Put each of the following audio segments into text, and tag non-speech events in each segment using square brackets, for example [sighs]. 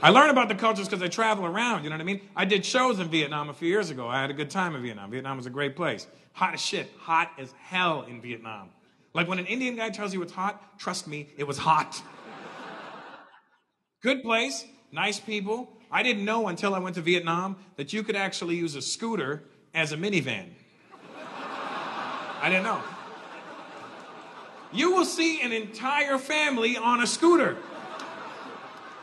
I learn about the cultures because I travel around, you know what I mean? I did shows in Vietnam a few years ago. I had a good time in Vietnam. Vietnam was a great place. Hot as shit. Hot as hell in Vietnam. Like when an Indian guy tells you it's hot, trust me, it was hot. [laughs] good place, nice people. I didn't know until I went to Vietnam that you could actually use a scooter as a minivan. [laughs] I didn't know. You will see an entire family on a scooter.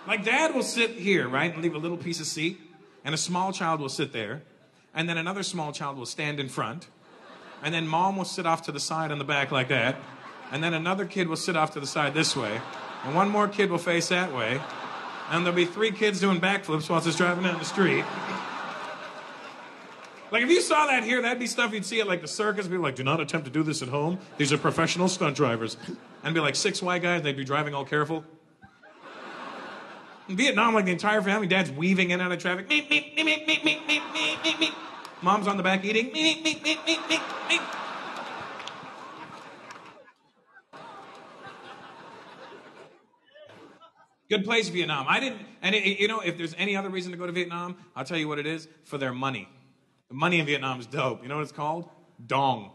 Like dad will sit here, right, and leave a little piece of seat, and a small child will sit there, and then another small child will stand in front, and then mom will sit off to the side on the back like that, and then another kid will sit off to the side this way, and one more kid will face that way, and there'll be three kids doing backflips while it's driving down the street. Like if you saw that here, that'd be stuff you'd see at like the circus. People like, do not attempt to do this at home. These are professional stunt drivers. And be like six white guys, they'd be driving all careful. In Vietnam, like the entire family, dad's weaving in and out of traffic. Meep, meep, meep, meep, meep, meep, meep, meep, meep, meep. Mom's on the back eating. Meep, meep, meep, meep, meep, meep. Good place, Vietnam. I didn't, and it, you know, if there's any other reason to go to Vietnam, I'll tell you what it is for their money. The money in Vietnam is dope. You know what it's called? Dong.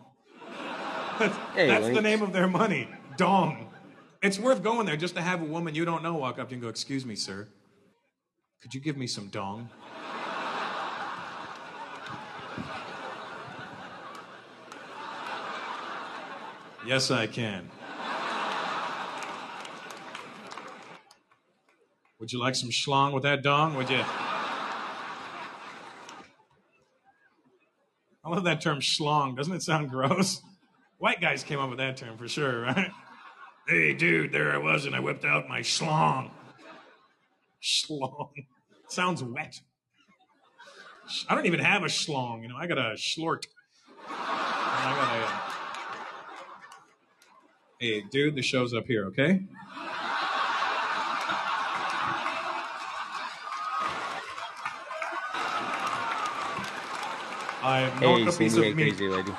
that's Hey, that's the name of their money. Dong. It's worth going there just to have a woman you don't know walk up to you and go, Excuse me, sir. Could you give me some dong? yes, I can. Would you like some schlong with that dong? Would you? I love that term schlong. Doesn't it sound gross? White guys came up with that term for sure, right? Hey, dude, there I was, and I whipped out my schlong. Schlong. Sounds wet. I don't even have a schlong, you know. I got a schlort. I got a. Hey, dude, the show's up here, okay? I am not Hey, a piece of meat. crazy lady.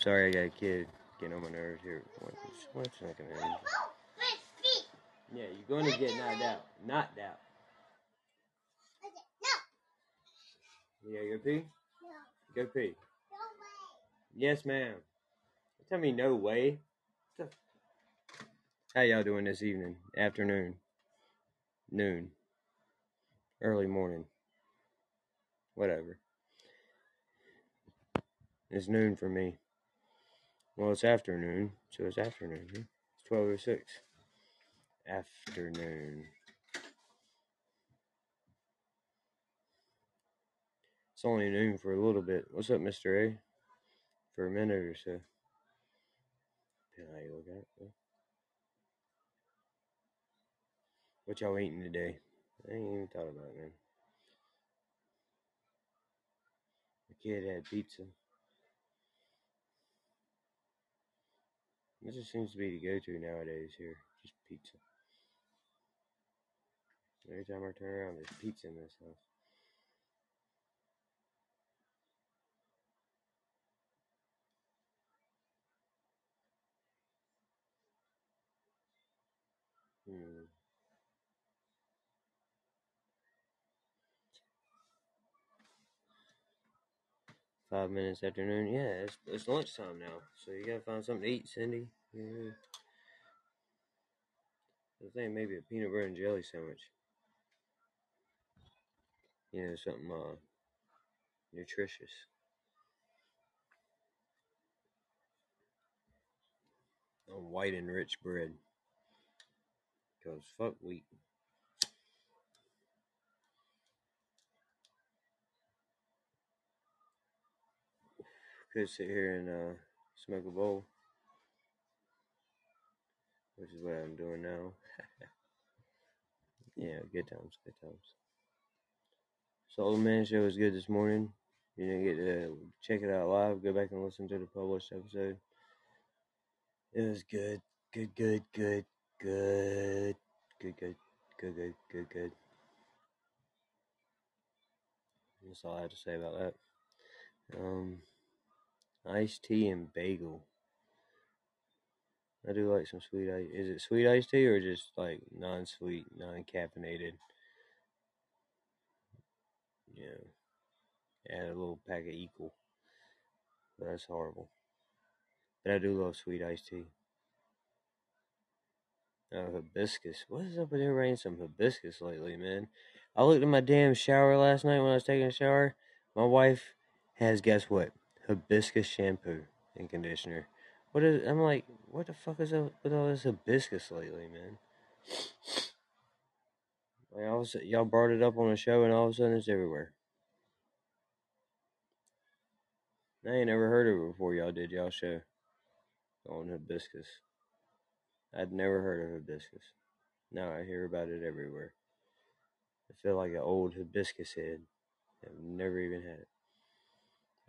Sorry I got a kid getting on my nerves here. One, one second, man. Yeah, you're going to get knocked out. Knocked out. Okay, no. Yeah, go pee? No. Go pee. No way. Yes, ma'am. Tell me no way. How y'all doing this evening? Afternoon? Noon? Early morning? Whatever. It's noon for me. Well, it's afternoon, so it's afternoon. It's twelve oh six. Afternoon. It's only noon for a little bit. What's up, Mister A? For a minute or so. Depending how you look at it. What y'all eating today? I ain't even thought about it, man. The kid had pizza. This just seems to be the go-to nowadays here. Just pizza. Every time I turn around, there's pizza in this house. Hmm. Five minutes afternoon. Yeah, it's, it's lunchtime now, so you gotta find something to eat, Cindy. Yeah. I thinking maybe a peanut butter and jelly sandwich. You know, something uh nutritious. On white and rich bread. Cause fuck wheat. Could sit here and uh smoke a bowl. Which is what I'm doing now. yeah, good times, good times. Soul Man show was good this morning. you didn't get to check it out live, go back and listen to the published episode. It was good, good, good, good, good, good, good, good, good, good, good. That's all I have to say about that. Um, iced tea and bagel. I do like some sweet ice. Is it sweet iced tea or just like non-sweet, non-caffeinated? Yeah. Add a little pack of equal. That's horrible. But I do love sweet iced tea. Uh, hibiscus. What is up with everybody some hibiscus lately, man? I looked in my damn shower last night when I was taking a shower. My wife has, guess what? Hibiscus shampoo and conditioner. What is? I'm like, what the fuck is up with all this hibiscus lately, man? Like all of y'all brought it up on the show, and all of a sudden it's everywhere. I ain't never heard of it before y'all did y'all show on hibiscus. I'd never heard of hibiscus. Now I hear about it everywhere. I feel like an old hibiscus head. I've never even had it.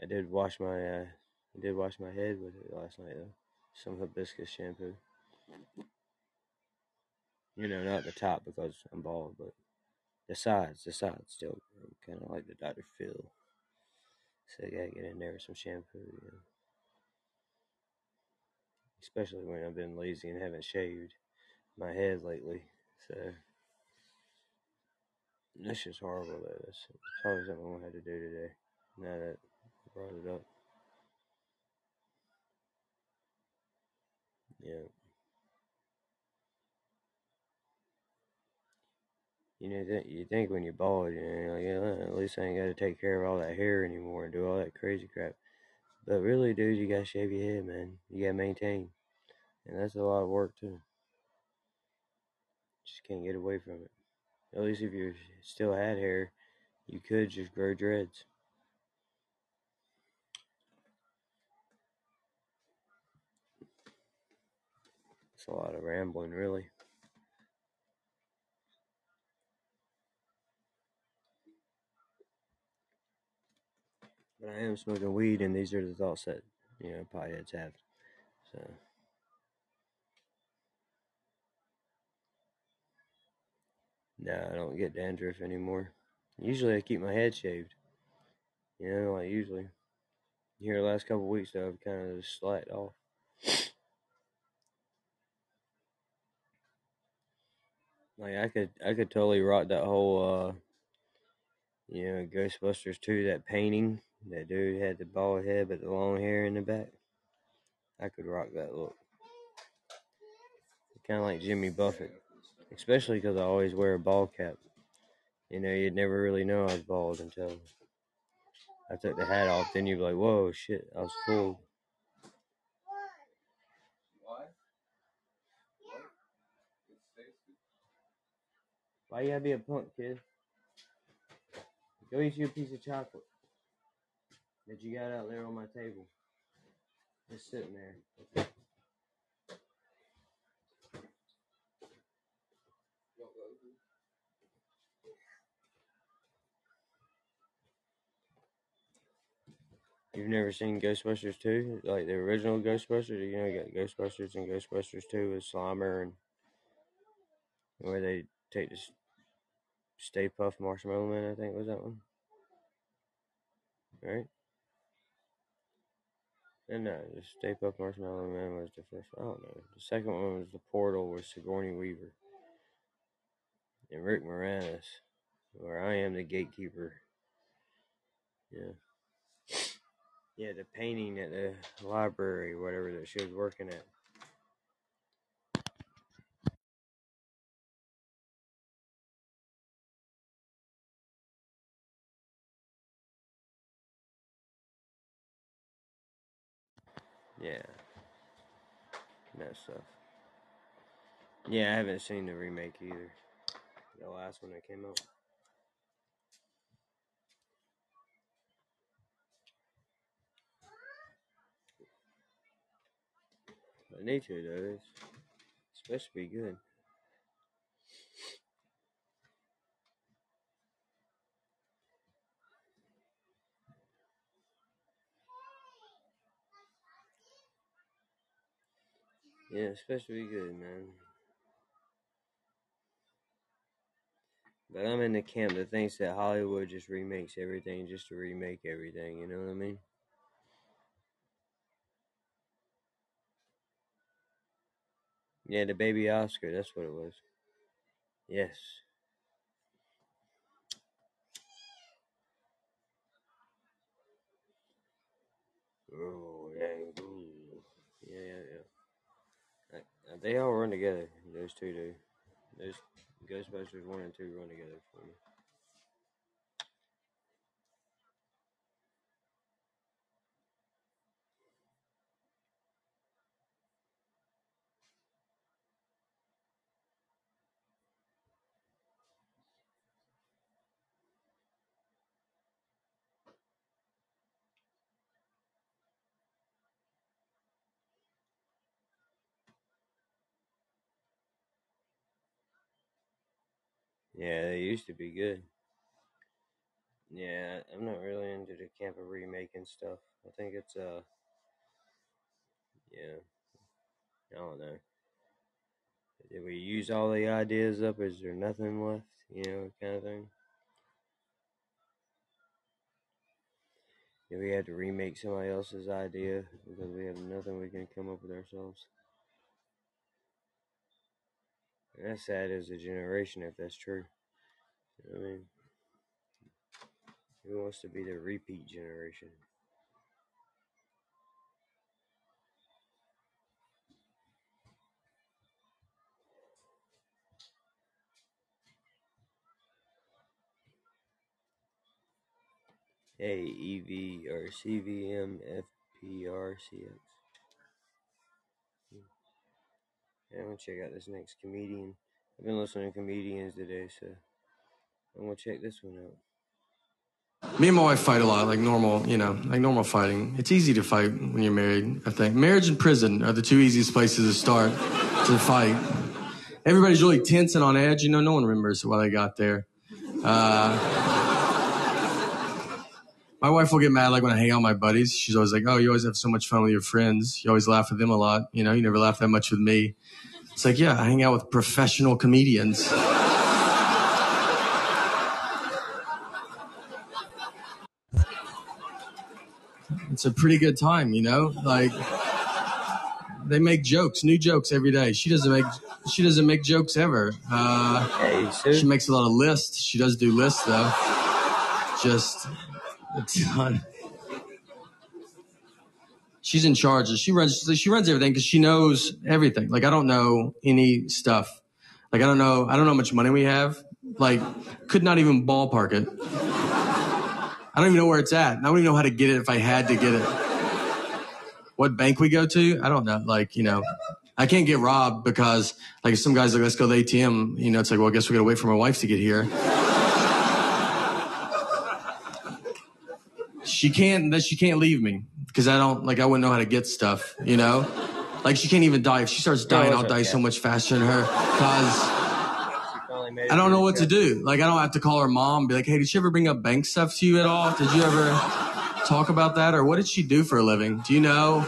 I did wash my uh, I did wash my head with it last night though. Some hibiscus shampoo. You know, not the top because I'm bald, but the sides, the sides still kind of like the Dr. Phil. So I gotta get in there with some shampoo, you know. Especially when I've been lazy and haven't shaved my head lately. So this is horrible though. That's probably something I'm gonna have to do today. Now that brought it up. Yeah. You know, th- you think when you're bald, you know, like, yeah, at least I ain't got to take care of all that hair anymore and do all that crazy crap. But really, dude, you gotta shave your head, man. You gotta maintain, and that's a lot of work too. Just can't get away from it. At least if you still had hair, you could just grow dreads. It's a lot of rambling, really. But I am smoking weed, and these are the thoughts that you know potheads have. So. No, I don't get dandruff anymore. Usually I keep my head shaved. You know, like usually. Here the last couple weeks though, I've kind of just slacked off. Like I could, I could totally rock that whole, uh, you know, Ghostbusters 2, that painting. That dude had the bald head but the long hair in the back. I could rock that look. Kind of like Jimmy Buffett. Especially because I always wear a ball cap. You know, you'd never really know I was bald until I took the hat off. Then you'd be like, whoa, shit, I was fooled. Why you gotta be a punk, kid? Go eat you a piece of chocolate that you got out there on my table. Just sitting there. You've never seen Ghostbusters 2? Like the original Ghostbusters? You know, you got Ghostbusters and Ghostbusters 2 with Slimer and where they take the Stay Puft Marshmallow Man, I think was that one. Right? And no, the Stay Puft Marshmallow Man was the first one. I don't know. The second one was The Portal with Sigourney Weaver. And Rick Moranis, where I am the gatekeeper. Yeah. Yeah, the painting at the library, whatever that she was working at. Yeah. That stuff. Yeah, I haven't seen the remake either. The last one that came out. I need to though. It's supposed to be good. Yeah, be good, man. But I'm in the camp that thinks that Hollywood just remakes everything just to remake everything, you know what I mean? Yeah, the baby Oscar, that's what it was. Yes. Oh, yeah, ooh. yeah, yeah, yeah. Uh, They all run together. Those two do. Those Ghostbusters one and two run together for me. Yeah, they used to be good. Yeah, I'm not really into the camp of remaking stuff. I think it's uh, yeah, I don't know. Did we use all the ideas up? Is there nothing left? You know, kind of thing. Did we had to remake somebody else's idea because we have nothing we can come up with ourselves? And that's sad as a generation if that's true. You know I mean? Who wants to be the repeat generation? Hey, EV or CVM FPRCX. I'm gonna check out this next comedian. I've been listening to comedians today, so I'm gonna check this one out. Me and my wife fight a lot, like normal, you know, like normal fighting. It's easy to fight when you're married, I think. Marriage and prison are the two easiest places to start to fight. Everybody's really tense and on edge. You know, no one remembers why they got there. Uh, my wife will get mad like when I hang out with my buddies. She's always like, "Oh, you always have so much fun with your friends. You always laugh with them a lot. You know, you never laugh that much with me." It's like, yeah, I hang out with professional comedians. It's a pretty good time, you know. Like they make jokes, new jokes every day. She doesn't make she doesn't make jokes ever. Uh, Hey, she makes a lot of lists. She does do lists though. Just a. She's in charge. She runs. She runs everything because she knows everything. Like I don't know any stuff. Like I don't know. I don't know how much money we have. Like could not even ballpark it. I don't even know where it's at. I don't even know how to get it if I had to get it. What bank we go to? I don't know. Like you know, I can't get robbed because like some guys like let's go to the ATM. You know, it's like well, I guess we gotta wait for my wife to get here. She can't that she can't leave me because I don't like I wouldn't know how to get stuff, you know? Like she can't even die. If she starts dying, I'll die so much faster than her. Cause Finally made it I don't know what to do. Like I don't have to call her mom and be like, hey, did she ever bring up bank stuff to you at all? Did you ever talk about that? Or what did she do for a living? Do you know?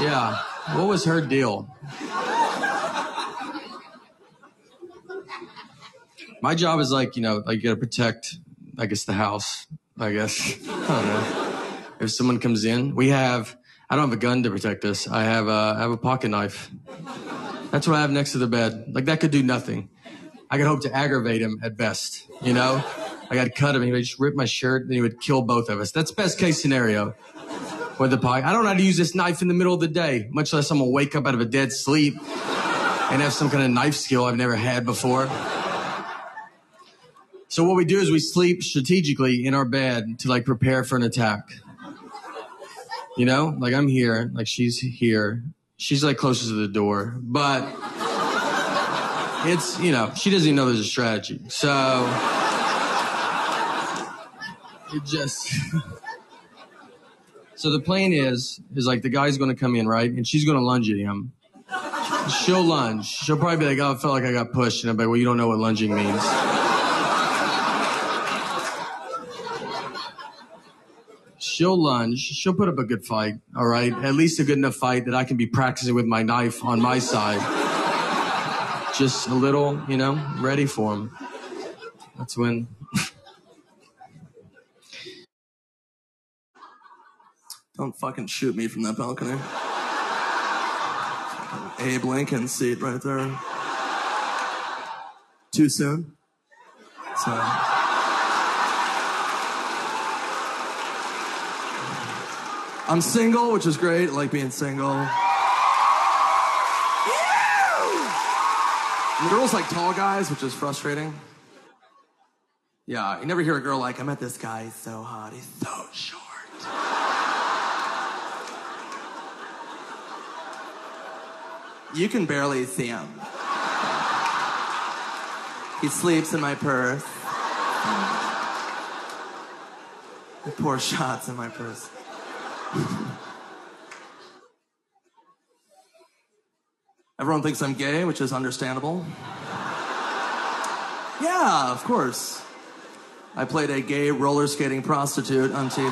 Yeah. What was her deal? My job is like, you know, like you gotta protect, I guess, the house. I guess. [laughs] I don't know. If someone comes in, we have, I don't have a gun to protect us. I have a, I have a pocket knife. That's what I have next to the bed. Like that could do nothing. I could hope to aggravate him at best, you know? I got to cut him. He would just rip my shirt and he would kill both of us. That's best case scenario with the pocket. I don't know how to use this knife in the middle of the day, much less I'm going to wake up out of a dead sleep and have some kind of knife skill I've never had before. So what we do is we sleep strategically in our bed to like prepare for an attack. You know, like I'm here, like she's here. She's like closest to the door, but it's, you know, she doesn't even know there's a strategy. So it just, [laughs] so the plan is, is like the guy's to come in, right? And she's to lunge at him. She'll lunge. She'll probably be like, oh, I felt like I got pushed. And I'm like, well, you don't know what lunging means. She'll lunge. She'll put up a good fight. All right, at least a good enough fight that I can be practicing with my knife on my side. Just a little, you know, ready for him. That's when. Don't fucking shoot me from that balcony. Abe Lincoln seat right there. Too soon? So. I'm single, which is great. I like being single. The girls like tall guys, which is frustrating. Yeah, you never hear a girl like, I met this guy, he's so hot, he's so short. You can barely see him. He sleeps in my purse. I pour shots in my purse. [laughs] Everyone thinks I'm gay, which is understandable. [laughs] Yeah, of course. I played a gay roller skating prostitute on TV.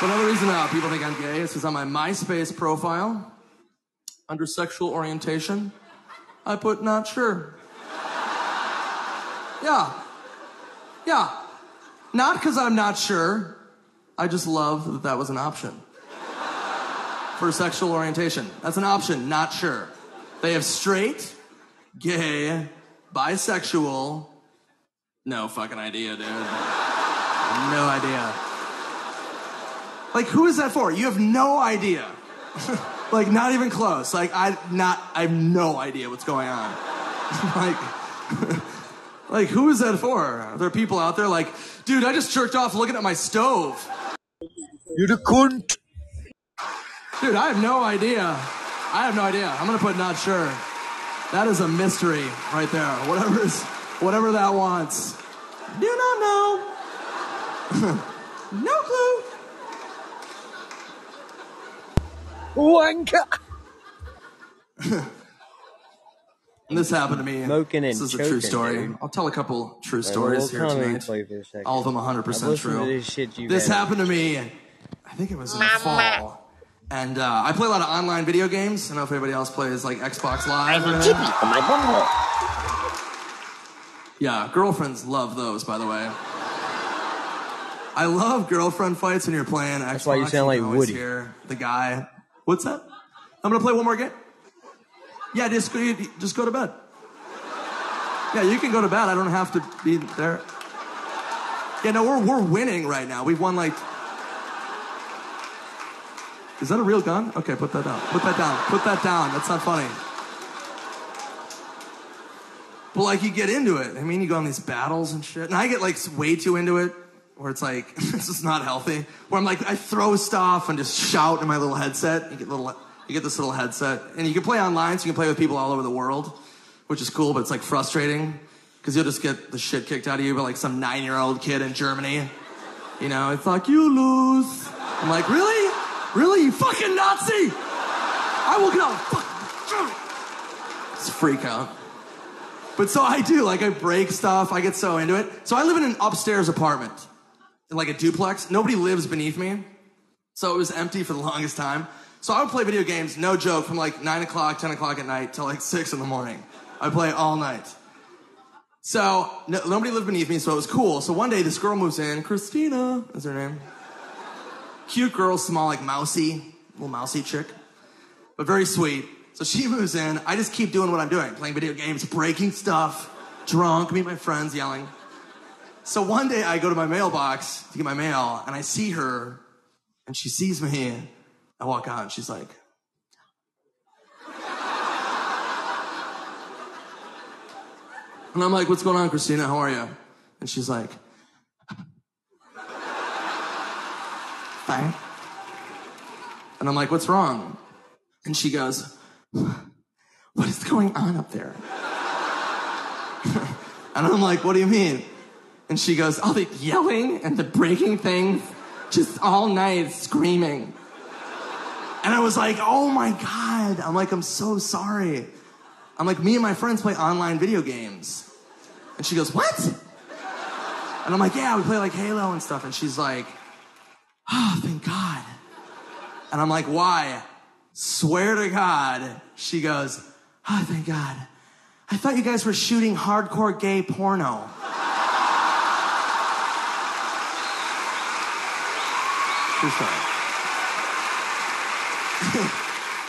but [laughs] another reason uh, people think I'm gay is because on my MySpace profile, under sexual orientation, I put not sure. Yeah. Yeah. Not because I'm not sure. I just love that that was an option. For sexual orientation. That's an option, not sure. They have straight, gay, bisexual. No fucking idea, dude. No idea. Like, who is that for? You have no idea. [laughs] like, not even close. Like, I not. I have no idea what's going on. [laughs] like. [laughs] Like, who is that for? Are there people out there like, dude, I just jerked off looking at my stove. You're the cunt. Dude, I have no idea. I have no idea. I'm gonna put not sure. That is a mystery right there. Whatever is, whatever that wants. Do not know. [laughs] no clue. Wanker. [laughs] And this happened to me. Smoking and this is a true choking, story. dude. I'll tell a couple true Alright, stories we'll here tonight. for a second. All of them 100% I've true. this shit you've This had. happened to me, I think it was in the fall. And uh, I play a lot of online video games. I don't know if anybody else plays like Xbox Live. or anything. Yeah, girlfriends love those, by the way. I love girlfriend fights when you're playing Xbox. why you sound like can Woody. Hear the guy. What's that? I'm gonna play one more game. Yeah, just go, just go to bed. Yeah, you can go to bed. I don't have to be there. Yeah, no, we're we're winning right now. We've won like. Is that a real gun? Okay, put that down. Put that down. Put that down. That's not funny. But like you get into it. I mean, you go on these battles and shit. And I get like way too into it, where it's like [laughs] this is not healthy. Where I'm like I throw stuff and just shout in my little headset. You get a little, you get this little headset, and you can play online, so you can play with people all over the world, which is cool. But it's like frustrating because you'll just get the shit kicked out of you by like some nine year old kid in Germany. You know, it's like you lose. I'm like, really, really, you fucking Nazi! I will get out. Fuck. It's a freak out. But so I do, like I break stuff, I get so into it. So I live in an upstairs apartment, in like a duplex. Nobody lives beneath me. So it was empty for the longest time. So I would play video games, no joke, from like 9 o'clock, 10 o'clock at night till like [laughs] 6 in the morning. I play all night. So no, nobody lived beneath me, so it was cool. So one day this girl moves in, Christina is her name. Cute girl, small, like mousy, little mousy chick, but very sweet. So she [laughs] moves in. I just keep doing what I'm doing, playing video games, breaking stuff, drunk, meet my friends, yelling. So one day I go to my mailbox to get my mail, and I see her, and she sees me. I walk out, and she's like, and I'm like, what's going on, Christina? How are you? And she's like, fine. And I'm like, what's wrong? And she goes, what is going on up there? [laughs] and I'm like, what do you mean? And she goes, all the yelling and the breaking things, just all night screaming. And I was like, oh my God. I'm like, I'm so sorry. I'm like, me and my friends play online video games. And she goes, What? And I'm like, Yeah, we play like Halo and stuff. And she's like, Oh, thank God. And I'm like, Why? Swear to God. She goes, Oh, thank God. I thought you guys were shooting hardcore gay porno. True story.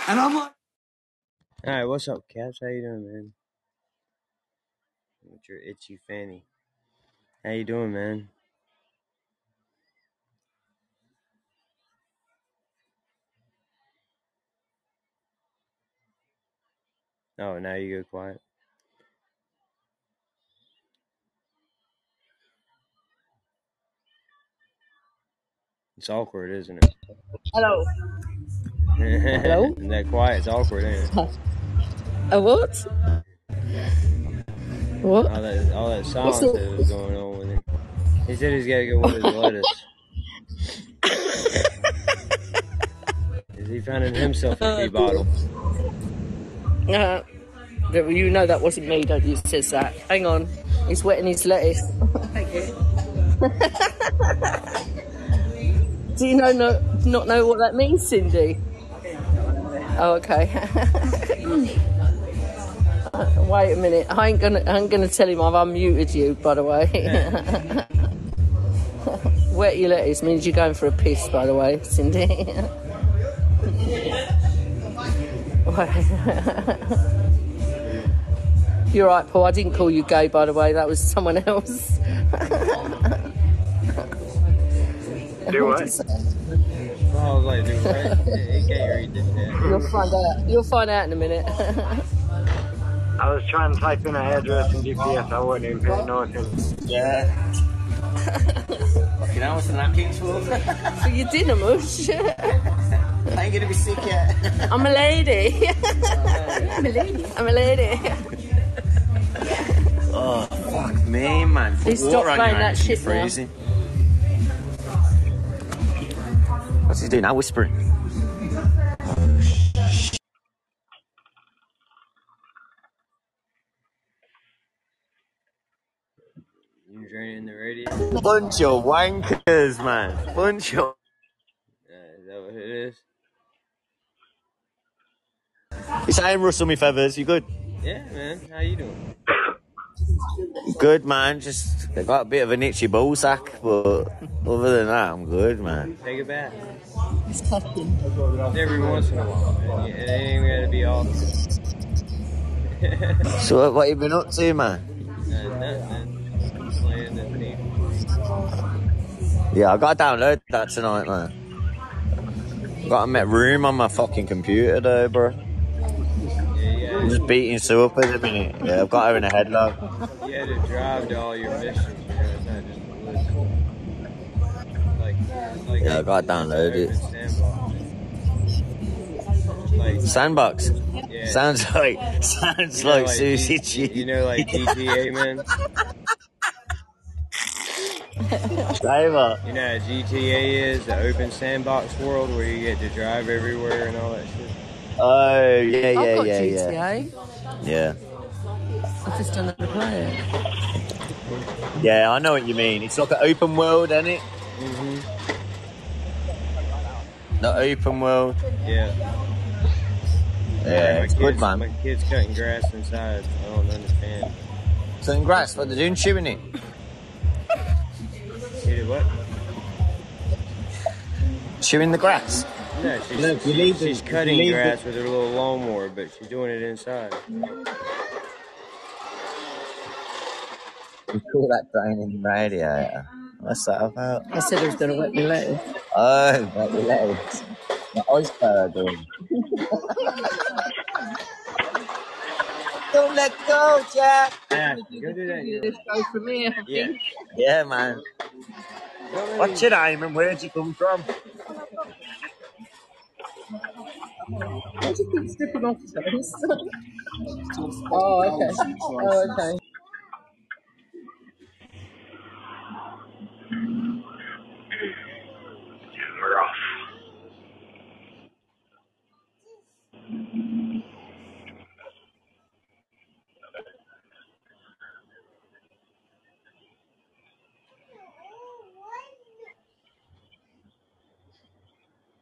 And I'm like, All right, what's up, Caps? How you doing, man? With your itchy fanny. How you doing, man? Oh, now you go quiet. It's awkward, isn't it? Hello. Hello? [laughs] That quiet? It's awkward, ain't it? [laughs] A what? What? All that, all that silence the- that was going on with him. He said he's got to go with his [laughs] lettuce. Is he finding himself a pee bottle? Uh, you know that wasn't me, don't you? It says that. Hang on. He's wetting his lettuce. Thank you. Do you know no, not know what that means, Cindy? Oh, okay. [laughs] Wait a minute. I ain't gonna. I ain't gonna tell him I've unmuted you. By the way. [laughs] Wet your lettuce means you're going for a piss. By the way, Cindy. [laughs] You're right, Paul. I didn't call you gay, by the way. That was someone else. Do what? I was like, dude, right? [laughs] He can't read this shit. You'll find out. You'll find out in a minute. I was trying to type in an address in GPS. I wasn't even paying no attention. Yeah. Fucking hell, what's the napkins for? For your dinner, mush. I ain't gonna be sick yet. [laughs] I'm a lady. [laughs] I'm a lady. I'm a lady. Oh, fuck me, man. Put Please stop water on playing your that hands, you're shit now. What's he doing I'm Whispering. You draining the radio? Bunch of wankers, man. Bunch of. Uh, is that what it is? It's saying Russell me feathers. You good? Yeah, man. How you doing? Good, man. Just got a bit of an itchy ball sack, but other than that, I'm good, man. Take a bath. Every once in a while, man. It ain't even gotta be often. [laughs] [laughs] So, what, what you been up to, man? Uh, nothing, man. Playing the. Yeah, I gotta download that tonight, man. Got to make room on my fucking computer, though, bro. Yeah, I'm just beating Sue up at the minute. Yeah, I've got her in a headlock. had, you had to drive to all your missions, Yeah, I got downloaded it. Sandbox. yeah. Sounds like sounds You know, like Susie G- G. You know, like GTA, man. Driver. You know how GTA is the open sandbox world where you get to drive everywhere and all that shit. Oh yeah, I've yeah, got yeah, yeah. Yeah. I just don't know how to play it. Yeah, I know what you mean. It's like an open world, isn't it? The open world. Yeah. Yeah, my it's kids, good, man. My kids cutting grass inside. I don't understand. Cutting grass, what they're doing, chewing it. You did what? Chewing the grass. No, she's, Look, you she- leave the- she's you cutting leave grass the- with her little lawnmower, but she's doing it inside. You call that draining radiator. What's that about? I said I was going to wet my lettuce. Oh, wet your legs. The iceberg. doing. Don't let go, Jack. Yeah, go do that. Let's go from here. I Yeah. think. Yeah, man. What's your name and where'd you come from? I just keep stripping off those. [laughs] oh, okay. Oh, okay. We're off.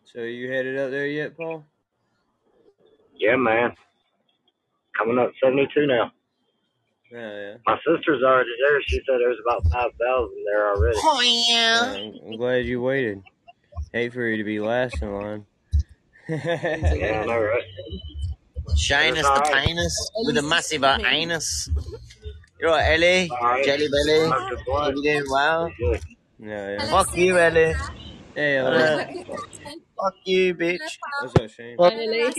So you headed up there yet, Paul? Yeah, man. Coming up 72 now. Oh, yeah. My sister's already there. She said there's about 5,000 there already. Uh, I'm, I'm glad you waited. Hate for you to be last in line. Yeah, I know, right? Shyness It's the alright. penis with a massive uh, anus. You're right, Ellie. Alright. Jelly belly. Smoke. You doing well? Yeah, yeah. Fuck you, Ellie. Hey, Uh, Ellie. fuck you, bitch. What's up, Shane? Ellie.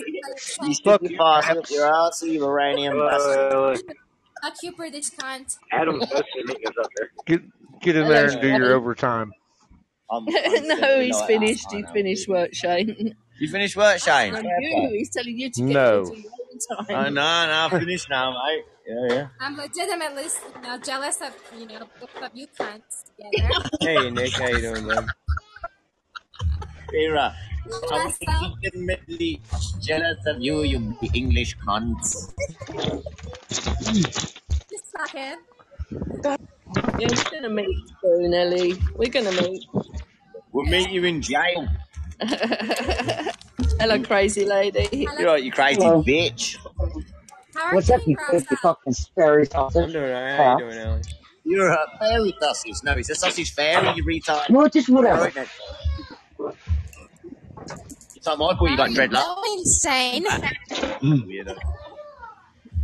You stick your fast up your ass, you Iranian bastard. Fuck you, British cunt. Adam's supposed to meet us up there. Get get in there and do your overtime. I'm, [laughs] I'm no, he's finished. that He's finished work, Shane. You finished work, Shane? And you, he's telling you to get No. into your overtime. no, no, I'm finished now, mate. Yeah, yeah. I'm legitimately, you know, jealous of, you know, both of you cunts together. Hey, Nick. How you doing, man? Vera, I'm Yes, so- legitimately jealous of you, you English cunts. Just fucking. Yeah, we're gonna meet soon, Ellie. We're gonna meet. We'll meet you in jail. [laughs] Hello, crazy lady. You're right, you crazy Hello. bitch. How are What's you, up, you Rosa? crazy fucking fairy I'm sausage? doing alright. How you doing, Ellie? You're a fairy sausage. No, it's a sausage fairy, you retard. No, just whatever. Right, Nick. It's like Michael, you got Are you dreadlock. going insane? Mm. Weirdo.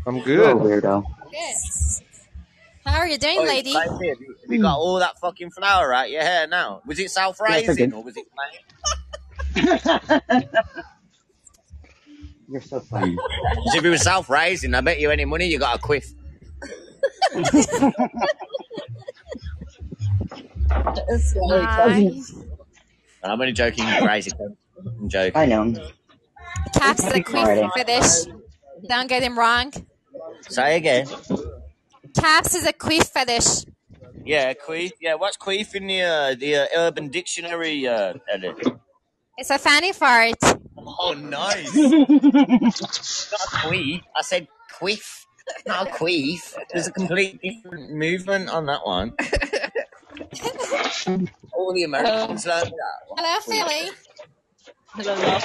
I'm You're good. Oh, weirdo. Good. How are you doing, oh, Oi, lady? Crazy, have you- have you got all that fucking flour out your hair now? Was it self raising did. or was it plain? [laughs] You're so funny. 'Cause if it was self raising, I bet you any money you got a quiff. That's very Hi. funny. I'm only joking, crazy. Cunt. I'm joking. I know. Caps is a Happy quick Friday. fetish. Don't get him wrong. Say again. Caps is a quiff fetish. Yeah, queef. Yeah, what's queef in the uh, the uh, Urban Dictionary, uh, Ellie? It's a fanny fart. Oh, nice. [laughs] not a queef. I said quiff, not a queef. There's a complete different movement on that one. [laughs] All the Americans learned that. Hello, Philly. Hello, love.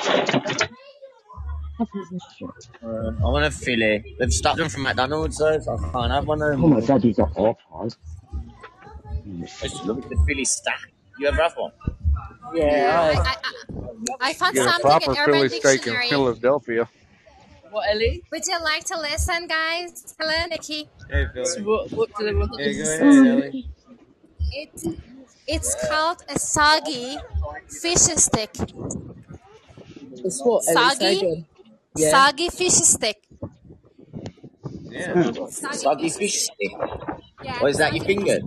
Uh, I want a Philly. They've stopped them from McDonald's though, so I can't have one of Oh my them. god, these are all paws. I just love the Philly stack. You ever have one? Yeah. I, I, I found Get a something proper in Urban Philly steak in Dictionary. Philadelphia. What, Ellie? Would you like to listen, guys? Hello, Nikki. Hey, Philly. What, what do they want Hey, to go say? ahead, Ellie. It, it's called a soggy fish stick. It's what, Ellie? Soggy? again. Yeah. Soggy fish stick. Yeah. Soggy, Soggy fish stick. Yeah, What is that? Your finger?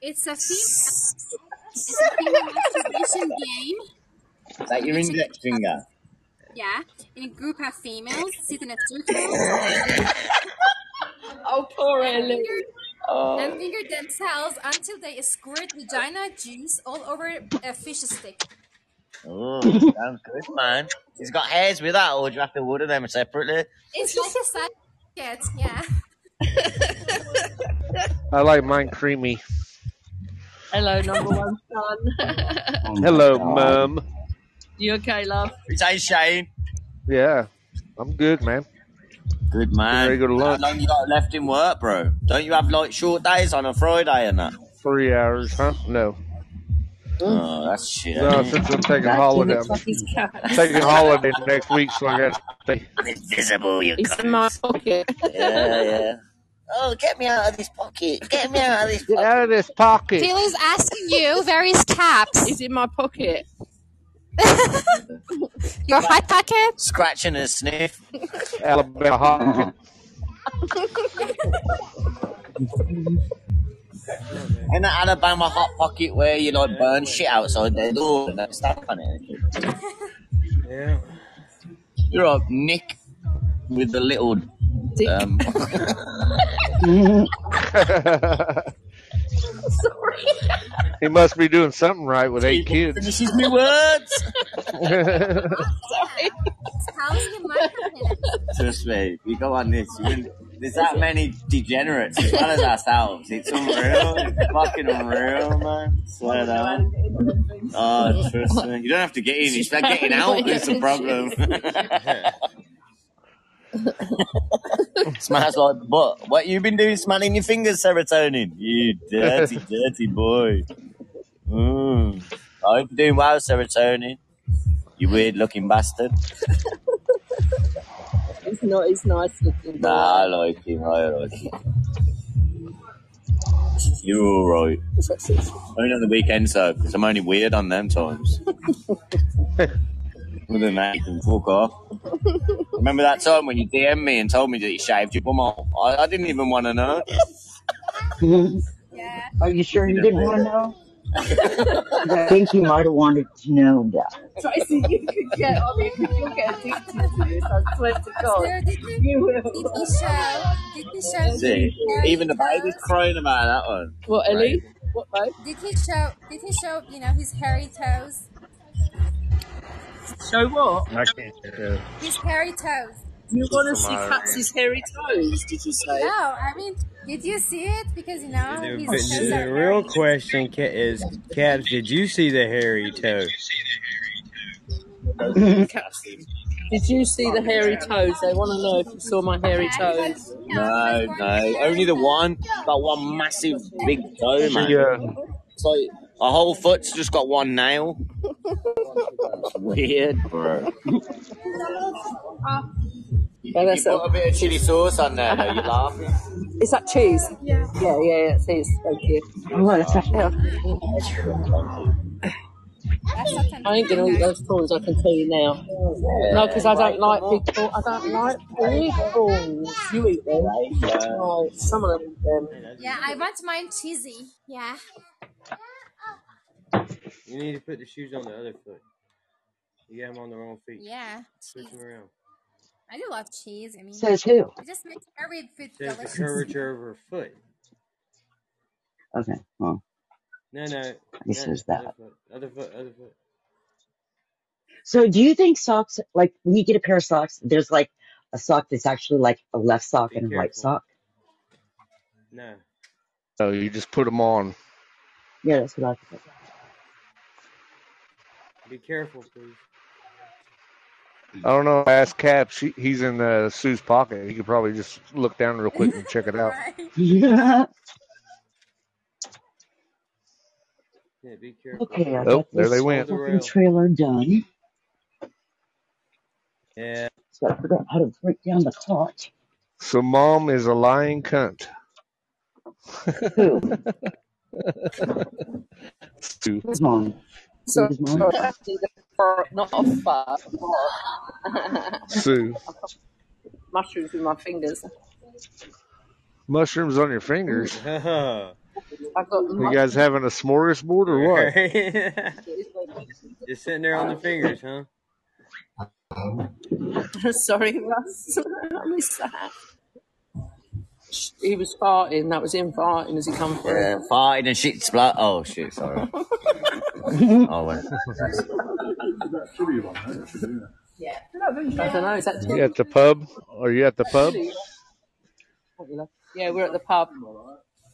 It's a female. It's a female masturbation game. Is that your index finger? Yeah, in a group of females sit in a circle [laughs] Oh, poor Ellie. and Oh. finger themselves until they squirt vagina juice all over a fish stick. Oh, sounds good, man. He's got hairs with that, or do you have to order them separately? It's like a socket, yeah. [laughs] I like mine creamy. Hello, number one son. Oh Hello, God. mum. you okay, love? It's hey Shane. Yeah, I'm good, man. Good man. ready to go to How lunch. long you got left in work, bro? Don't you have like short days on a Friday and that? Three hours, huh? No. Oh, oh, that's shit. No, since I'm taking holiday, Looks like I'm taking holiday next week, so I got to stay. Invisible, you It's in my pocket. Yeah, yeah. [laughs] Oh, get me out of this pocket. Get me out of this Get pocket. out of this pocket. Phil is asking you, various caps? It's in my pocket. [laughs] Your hot pocket? Scratching a sniff. Alabama hot. [laughs] In the Alabama hot pocket where you like burn shit outside their door and stuff on it. Yeah. You're a Nick with the little um [laughs] [laughs] Sorry. he must be doing something right with eight kids. finishes me words. Sorry. How's your microphone? Trust me, we go on this. you- There's that many degenerates as well as ourselves. It's unreal. It's fucking unreal, man. Swear down. Oh, trust me. You don't have to get in. It's like getting out that's a problem. [laughs] [laughs] Smells like but what you been doing smelling your fingers, serotonin? You dirty, [laughs] dirty boy. Mm. I hope you're doing well, serotonin. You weird looking bastard. He's not. He's nice looking. Nah, I like him. I like him. You're alright. Only on the weekends though, because I'm only weird on them times. [laughs] Other than that, you can fuck off. Remember that time when you DM'd me and told me that you shaved your bum off? I, I didn't even want to know. Are you sure you didn't want to know? [laughs] I think you might have wanted to know that. Tracy, you could get on it. You'll get addicted to this. I swear to God. Did he, You will. did he show? Did he show See, hairy even the baby's toes? crying about that one. What, Ellie? What, babe? Did he show? Did he show? You know his hairy toes. Show what? I can't uh, His hairy toes. You want to see Come hairy toes, did you say? No, I mean, did you see it? Because you know The, his but toes the are real hairy. question ca- is, Caps, did you see the hairy toe? Katz. Did you see the hairy toes? They want to know if you saw my hairy toes. No, no, only the one. Got one massive big toe, man. see, It's like a whole foot's just got one nail. Weird, bro. Oh, You that's put a bit of chili sauce on there, though. You [laughs] laughing? Is that cheese? Yeah. Yeah, yeah, yeah, it is. Thank you. Oh, that's a, Yeah. That's not an I ain't going to eat those prawns, I can tell you now. No, because I don't like big prawns. I don't like big prawns. You eat them. No, some of them eat them. Yeah, I want mine cheesy. Yeah. You need to put the shoes on the other foot. You got them on the wrong feet. Yeah. Switch them around. I do love cheese. I mean, says who? it just makes every food Says the curvature of her foot. Okay, well, No, no. it no says other that. foot. Other foot. Other foot. So do you think socks, like when you get a pair of socks, there's like a sock that's actually like a left sock Be and a right careful. sock? No. so you just put them on. Yeah, that's what I think. Be careful, please. I don't know. Ask Cap. She, he's in uh, Sue's pocket. He could probably just look down real quick and check it out. [laughs] Yeah. [laughs] Yeah, be careful. Okay, I Oh, got there they went. The trailer done. Yeah. So I forgot how to break down the cot. So mom is a lying cunt. Who? [laughs] Sue. Who's mom? So, Who's mom? sorry, actually, the fur, not a fur. [laughs] Sue. Mushrooms with my fingers. Mushrooms on your fingers. [laughs] I've got You guys having a smorgasbord or what? [laughs] Just sitting there on the fingers, huh? Sorry, Russ. I missed that. He was farting. That was him farting as he come through. Yeah, farting and shit splat. Oh, shit, sorry. [laughs] oh, wait. I don't know. Is that You at the pub? Are you at the pub? Yeah, we're at the pub.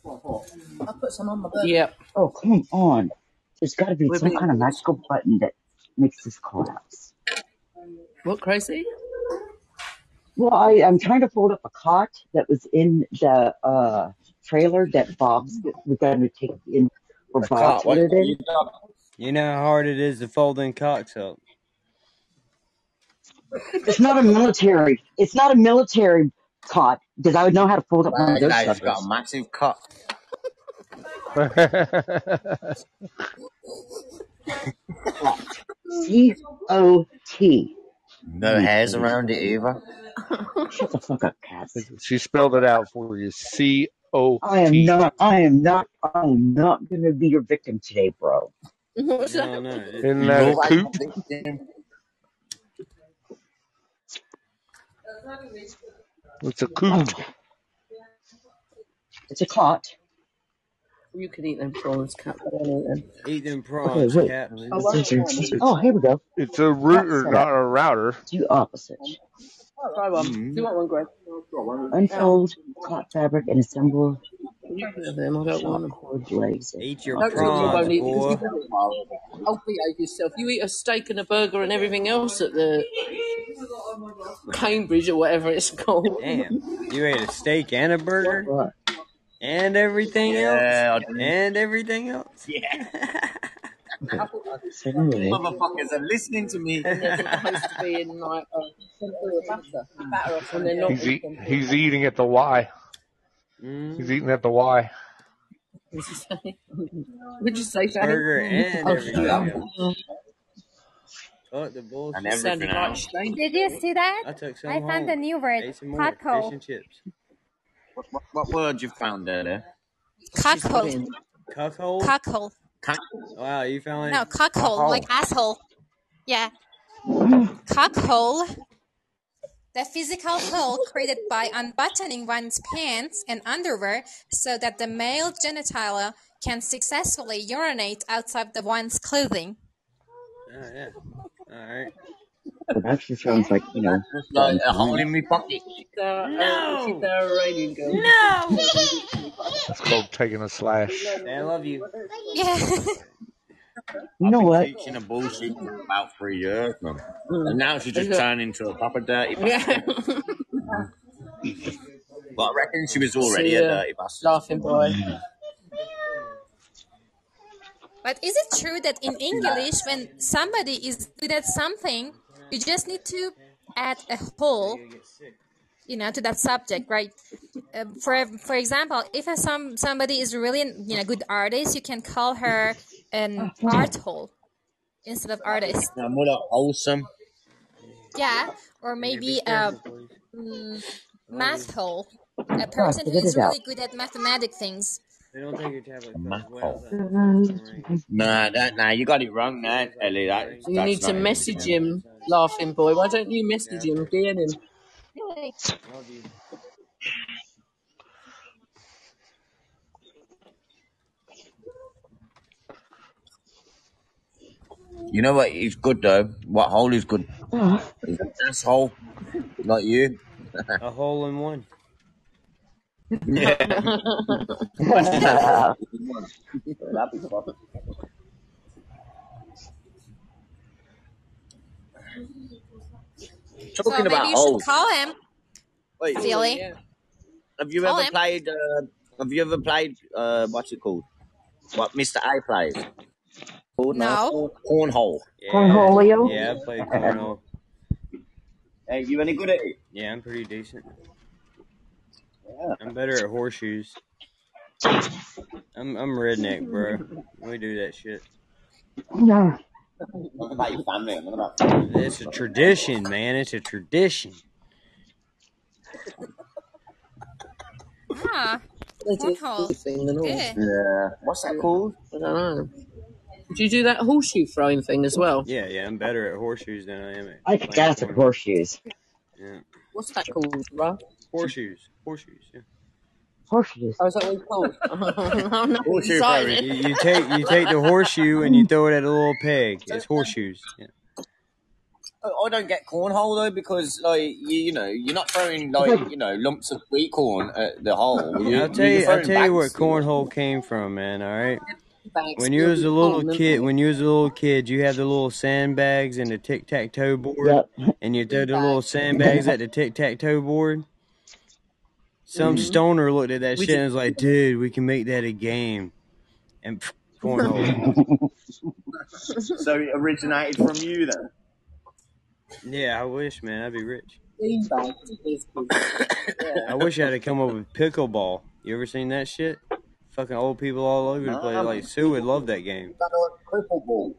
I'll put some on my burger. Yeah. Oh, come on. There's got to be We're some being- kind of magical button that makes this collapse. What crazy? Well, I, I'm trying to fold up a cot that was in the uh, trailer that Bob's we're going to take in for A Bob's cot, what? put it in. You know how hard it is to fold in cocks up. It's not a military. It's not a military cot because I would know how to fold up one of That those guy's got a suckers. massive cock. C O T. No hairs around it either. Shut the fuck up, Cass. she spelled it out for you. C O I am not. I am not. I am not going to be your victim today, bro. What's No, that? no. it- Isn't that a coop? It's a coop. It's a cot. You can eat them prawns, cat, but I don't eat them. Eat them Okay, prawns, wait. Cap. Oh, this is your- Oh, here we go. It's a router, not a router. Do opposite. Try one. Do you want one, Greg? Unfold cot fabric and assemble You can have them. I don't want them. Cord laser. Eat your Hopefully you prawns, won't eat boy. Oh, behave yourself. You eat a steak and a burger and everything else at the Cambridge or whatever it's called. Damn. You ate a steak and a burger? What? And everything Yeah, else? I did. And everything else? Yeah. [laughs] So anyway, Motherfuckers are listening to me. [laughs] They're supposed to be in like a butter. Batter and they're not. He's eat, he's eating at the Y. Mm. He's eating at the Y. [laughs] What'd you say? What'd you say, Shane? Burger and Oh, everything shit. the bullshit. And You sounded everything else. Did you see that? I took some I found a new word. Ate some more. Fish and chips. What, what, what word you found there? there? Cuckold. Cuckold? Cuckold. Cuck- Wow, you found No, it? cuckold, like asshole. Yeah. cockhole. The physical hole created by unbuttoning one's pants and underwear so that the male genitalia can successfully urinate outside the one's clothing. Oh, yeah. Alright. that actually sounds like, you know, Just like John a hole Cena. in my pocket. She's our, uh, she's our Iranian girl. No! [laughs] It's called taking a slash. I love you. Yeah. You know I've been what? teaching a bullshit for about three years, man. And now she's just Is turned into a proper dirty Yeah. bastard. [laughs] But I reckon she was already See, a uh, dirty bastard. Laughing boy. But is it true that in English, when somebody is good at something, you just need to add a hole, you know, to that subject, right? Uh, for for example, if a, some somebody is really you know good artist, you can call her an art hole instead of artist. Now, more like wholesome. Yeah, or maybe a mm, math hole, a person who figured is it out. really good at mathematic things. They don't take your tablet. Well, Nah, that, nah, you got it wrong now, Ellie. That, You that's need to not message it. him, laughing boy. Why don't you message him, DM him? Love you. You know what is good though? What hole is good? Is an asshole, like you. [laughs] A hole in one. Yeah. So Talking maybe about you holes. should call him, Wait, Philly. Yeah. have you Call ever him. played? Uh, have you ever played? Uh, what's it called? What Mr. A plays? Called No. Corn- Cornhole. Yeah. Cornholio? Yeah, I played cornhole. [laughs] Hey, you any good at it? Yeah, I'm pretty decent. Yeah. I'm better at horseshoes. I'm I'm redneck, bro. We do that shit. Yeah. What about your family? What about? It's a tradition, man. It's a tradition. Ah, They do cornhole. the thing. Good. Yeah. What's that called? I don't know. Do you do that horseshoe throwing thing as well? Yeah, yeah. I'm better at horseshoes than I am at I playing got at cornhole. horseshoes. Yeah, What's that called, bro? horseshoes, horseshoes. Yeah. Horseshoes. Oh, is that what it's called? [laughs] [laughs] I'm not Horseshoe excited. You, you take you take the horseshoe and you [laughs] throw it at a little pig. It's horseshoes. Yeah. I I don't get cornhole though because like you, you know you're not throwing like you know lumps of wheat corn at the hole. You, I'll tell you're. I'll tell you where cornhole came from, man. All right. Bags When you was a little kid, when you was a little kid, you had the little sandbags and the tic tac toe board, Yep. and you throw the little sandbags at the tic tac toe board. Some mm-hmm. stoner looked at that We shit did- and was like, "Dude, we can make that a game." And pff, cornhole. [laughs] So it originated from you then. yeah, I wish, man, I'd be rich. Beanbags [laughs] is good. Yeah. I wish I had to come up with pickleball. You ever seen that shit? Fucking old people all over the place. Like Sue would love that game. Got a cripple ball.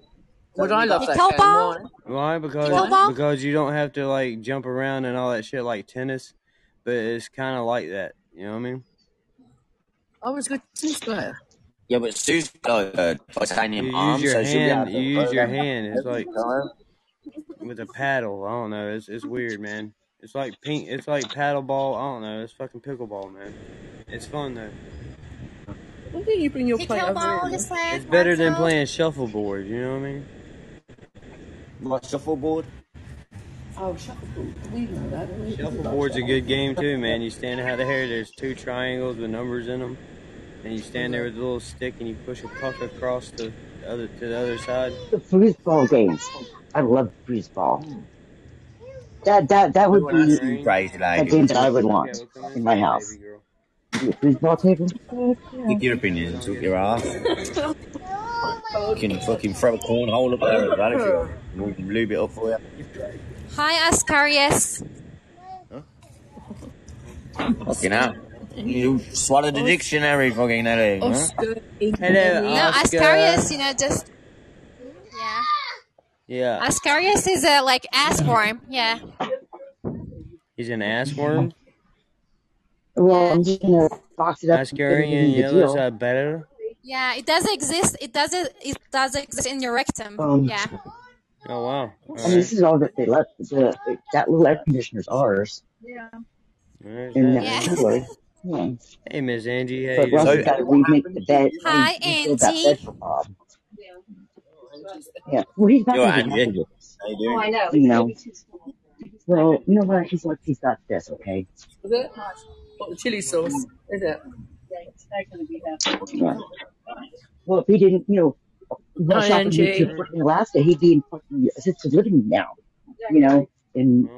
Would I love that Pickleball? game? Why? Why? Because Pickleball? because you don't have to like jump around and all that shit like tennis, but it's kind of like that. You know what I mean? Oh, I was a good tennis player. Yeah, but Sue's got a titanium You arm, use your so she'll be able hand. to You use your hand. It's like with a paddle. I don't know. It's it's weird, man. It's like pink. It's like paddle ball. I don't know. It's fucking pickleball, man. It's fun though. Why don't you bring your plate over Pickleball here? is like It's better than playing shuffleboard. You know what I mean? What shuffleboard? Oh, shuffleboard. We know that. we? Shuffleboard's a good game too, man. You stand out there. There's two triangles with numbers in them. and you stand there with a little stick and you push a puck across the other to the other side. The foosball games. I love foosball. That that that would be Crazy a game that I would want in my house. The foosball table. Give your opinion and took your ass. [laughs] You can fucking throw a cornhole up there as well if you want. We can lube it up for you. Hi, Ascarius. Fucking hell. You swallowed the dictionary, fucking Ellie. Huh? Oscar. Hello, No, Oscar. Ascarius, you know, just yeah. Yeah, Ascarius is a like ass worm. Yeah. he's an ass worm. Well, I'm just gonna box it up. and put it Ascarian in the yellows deal. are better. Yeah, it does exist. It does it does exist in your rectum. Um, Yeah. Oh wow. I mean, Alright. this is all that they left. The, that little air conditioner's ours There's in that. that Yeah. Yeah. [laughs] Hey, Miss Angie, how But you we got to remake the bed. Hi, we, we built that Angie. bed for Bob. Yeah. Well, he's not You're going to be happy Angie. with How you doing? Oh, it, you know. Well, you know what? He's like, he's got this, okay? Is it? What, the chili sauce? Is it? Yeah. It's not going to be that. Well, if he didn't, you know, go Hi, shopping Angie. to fucking Alaska, he'd be in fucking assisted living now, you know. And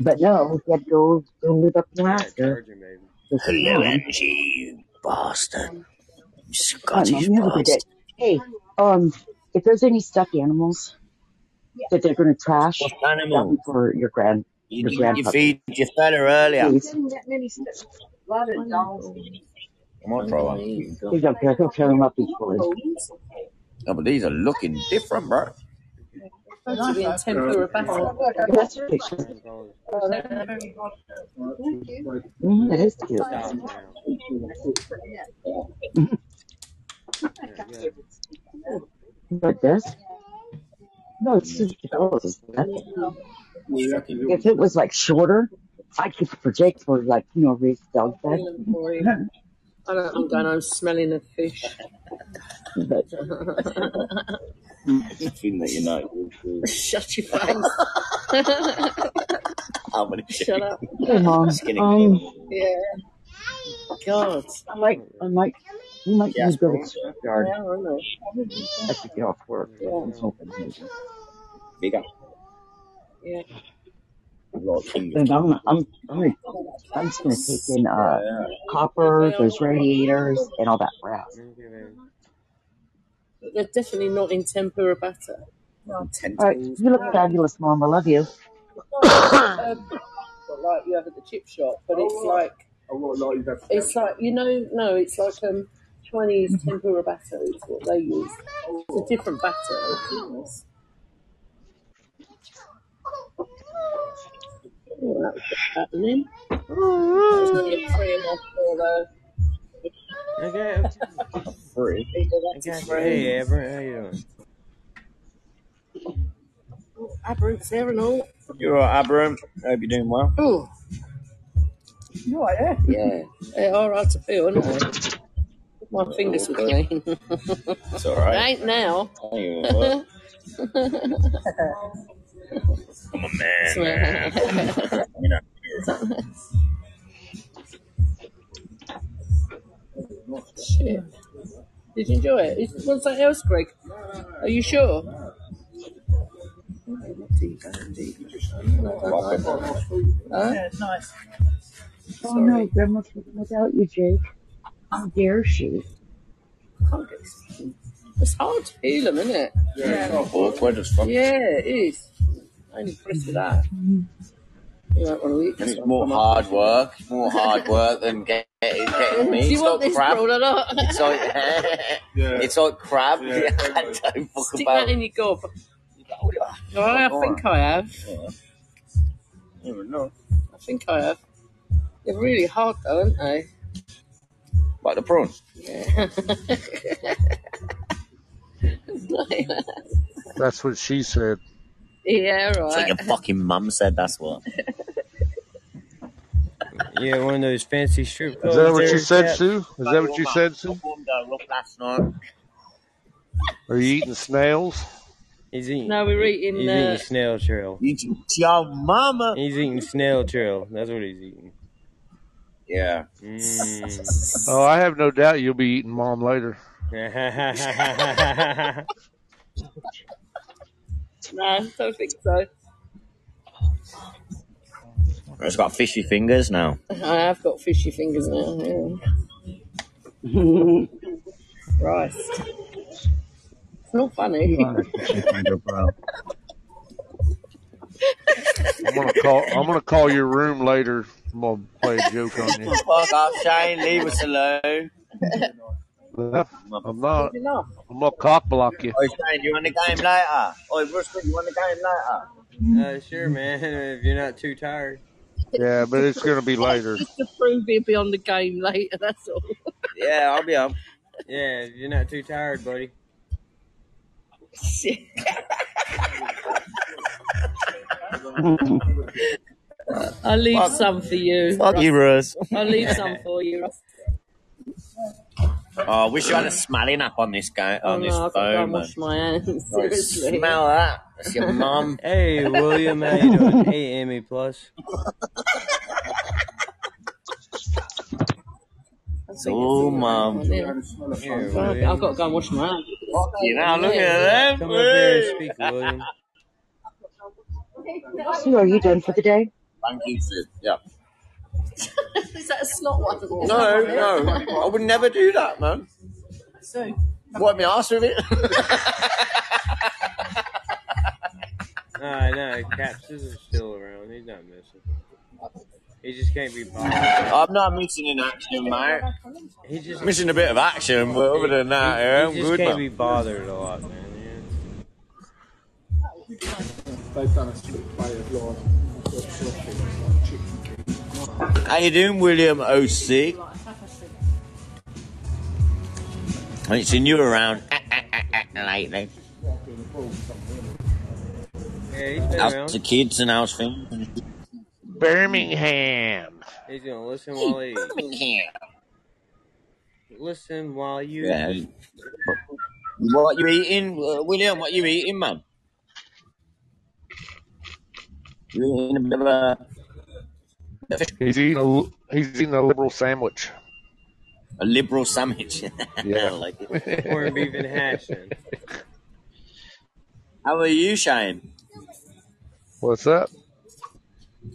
but no, he had to go go live up in Alaska. Charging, baby. with his Hello, mom. Angie, you bastard. You All right, mom, Scottish you have a good day. bastard. Hey, um, if there's any stuffed animals that they're going to trash, What got animal? them for your grand You, your you, you grandpa, feed your fella earlier. please. I might try one. Please don't care. He'll tear them up equally. Oh, but these are looking different, bro. To be in tempura batter. That's. Mm, that is cute. Stop now. But this? No, it's just those. If it was like shorter, I could project for for like, you know, raised dog bed. I don't, I'm going home smelling of fish. But Thing that you know. Shut your face. [laughs] How many Shut up. hey, mom, Skinny um, Yeah. God. I might, I might, we might Yes, use the bro. yard. Yeah, I know. I could get off work. I was hoping. Bigger. Yeah. Like king of I'm, I'm, I'm, I'm just gonna take in uh copper, those radiators, and all that crap. Okay, baby. But they're definitely not in tempura batter. All right, you look fabulous, mom. I love you. [coughs] um, like you have at the chip shop, but it's like it's like you know, no, it's like um Chinese tempura batter is what they use. It's a different batter. Oh, that was happening. There's only a three and a four Okay. free. Okay. Hey, three. How you doing? There and all. You're right, Abram. [laughs] Hope you're doing well. Oh. You all right, yeah? They are hard to feel, aren't they? My fingers were clean. It's all right. Ain't now. You what, [laughs] I'm a man, man. You know. Shit. Did you enjoy it? Is- What's that else, Greg? Are you sure? Huh? Yeah, it's nice. Oh no, Grandma's looking without you, Jake. How dare she? Can't get this- It's hard to feel them, isn't it? Yeah. Awkward as fuck. Yeah, it is. I ain't impressed with that. You might want to eat this it's one. more come on. hard work. It's more hard work than [laughs] get, getting, getting me. Do you It's want like this crab. roll or not? [laughs] It's like it's like crab. Don't fuck Stick about. that in your gob. [laughs] Oh, I think I have. Never know. I think I have. They're really hard though, aren't they? Like the prawn. Yeah. That's what she said. yeah, It's like right. your fucking mum said. That's what. Yeah, one of those fancy strip Is that what there, you said, Sue? Is that what you said, Sue? Warmed up last night. Are you eating snails? He's eating. No, we're eating. He's Uh, eating snail trail. You your mama. He's eating snail trail. That's what he's eating. Yeah. Mm. Oh, I have no doubt you'll be eating mom later. No, don't think so. It's got fishy fingers now. I have got fishy fingers now. Yeah. [laughs] Christ. It's not funny. I'm gonna call. I'm gonna call your room later. I'm gonna play a joke on you. Fuck off, Shane. Leave us alone. I'm not. I'm gonna cock block you. Oi, Shane, you want the game later? Oi, Rusty, you want the game later? Uh, sure, man. [laughs] If you're not too tired. Yeah, but it's gonna be later. Just to prove he'll be on the game later, that's all. [laughs] Yeah, I'll be on. Yeah, if you're not too tired, buddy. Shit. [laughs] I'll leave Fuck. some for you. Fuck you, Russ. I'll leave some for you. Russ. Oh, I wish you had a smelling up on this game, Oh on this no, I've got to go phone, and man. wash my hands. [laughs] Oh, Seriously. smell that. It's your mum. [laughs] Hey, William, how you doing? [laughs] Hey, Amy Plus. Oh, mum. I've got to go and wash my hands. You know, look at them. Come up here and eh? speak, William. So are you done for the day? Thank you, Sid. Yeah. [laughs] Is that a snot one? No, no. I would never do that, man. So, Wipe my ass with it. [laughs] Nah, no, Caps is still around. He's not missing. He just can't be bothered. I'm not missing in action, mate. He just Missing a bit of action, but other than that, yeah, I'm he just good, can't man. be bothered a lot, man. They've done a split play of like How you doing, William OC? I ain't seen you around eh, eh, eh, lately. Yeah, he's been How's around. the kids and how's things? Birmingham. He's gonna listen while he Birmingham. listen while you. Yeah. What you eating, uh, William? What you eating, man? You eating a bit of a, a He's eating a. He's eating a liberal sandwich. a liberal sandwich. [laughs] Yeah. I like it. Corned beef and hash. Then. How are you, Shane? What's up?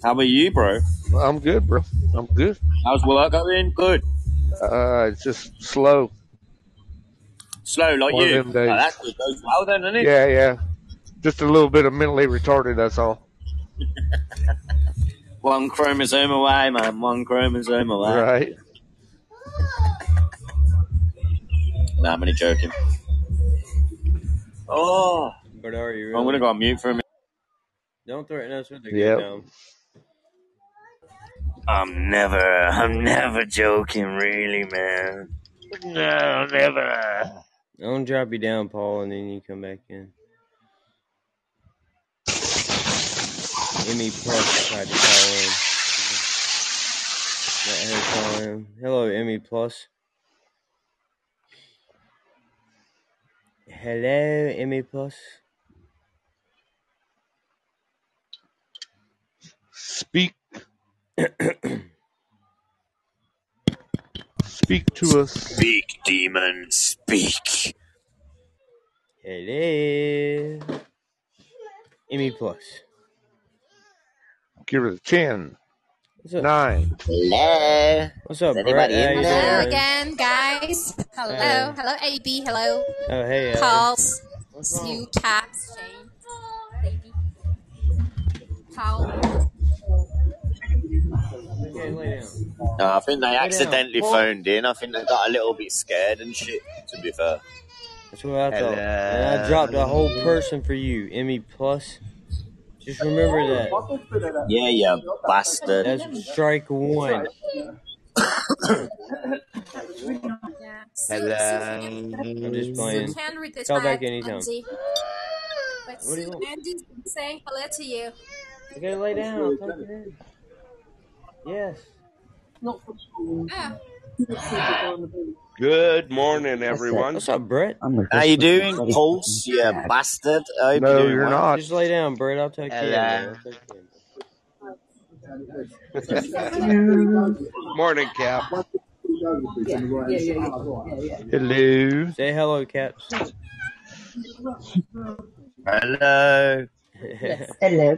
How are you, bro? I'm good, bro. I'm good. How's work going? Good. Uh, it's just slow. Slow like One of you. them days. Oh, that's good. Goes well then, doesn't it? Yeah, yeah. Just a little bit of mentally retarded. That's all. [laughs] One chromosome away, man. One chromosome away. Right. Nah, I'm only joking. Oh, But are you really? I'm gonna go on mute for a minute. Don't threaten us with a Yep. good. I'm never, I'm never joking, really, man. No, never. Don't drop you down, Paul, and then you come back in. Emmy Plus tried to call in. Let her call in. Hello, Emmy Plus. Hello, Emmy Plus. Speak. Speak to us. Speak, demon, speak. Hello. Emmy Plus. Give it a 10, What's up? 9. Hello. What's up, Is Brett? anybody How in you there? Hello again, guys. Hello, Hey. hello, AB. Hello, Oh, hey, Ellie. Pauls, What's wrong? you, Caps, Shane, baby, Paul. Okay, lay down. No, I think they accidentally phoned in. I think they got a little bit scared and shit, to be fair. That's what I thought. And I dropped a whole person for you, Emmy Plus. Just remember that. Yeah, yeah, bastard. That's strike one. Hello. I'm just playing. Sue can read Call back anytime. But What do you want? Andy's been saying hello to you. You gotta lay down. I'll tuck you. Yes. Not for school. Ah, Good morning, everyone. What's up, Brett? I'm the How you doing, Pulse, you bastard? I hope No, you're you're not. Just lay down, Brett. I'll take you in. Hello. man. I'll [laughs] you. Morning, Cap. Yeah, yeah, yeah, yeah, yeah, yeah. Hello. Say hello, Cap. [laughs] Hello. Hello.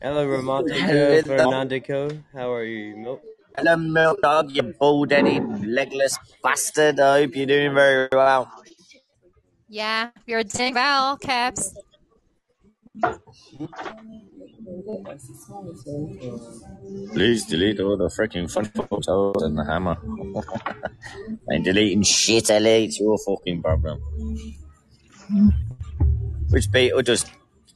hello, Romantico Hello. Fernandico. How are you, Milk? Hello, milk dog, you bald-headed, legless bastard. I hope you're doing very well. Yeah, you're doing well, Caps. Please delete all the freaking fun photos and the hammer. [laughs] Ain't deleting shit, Ellie. It's your fucking problem. Which Beetle does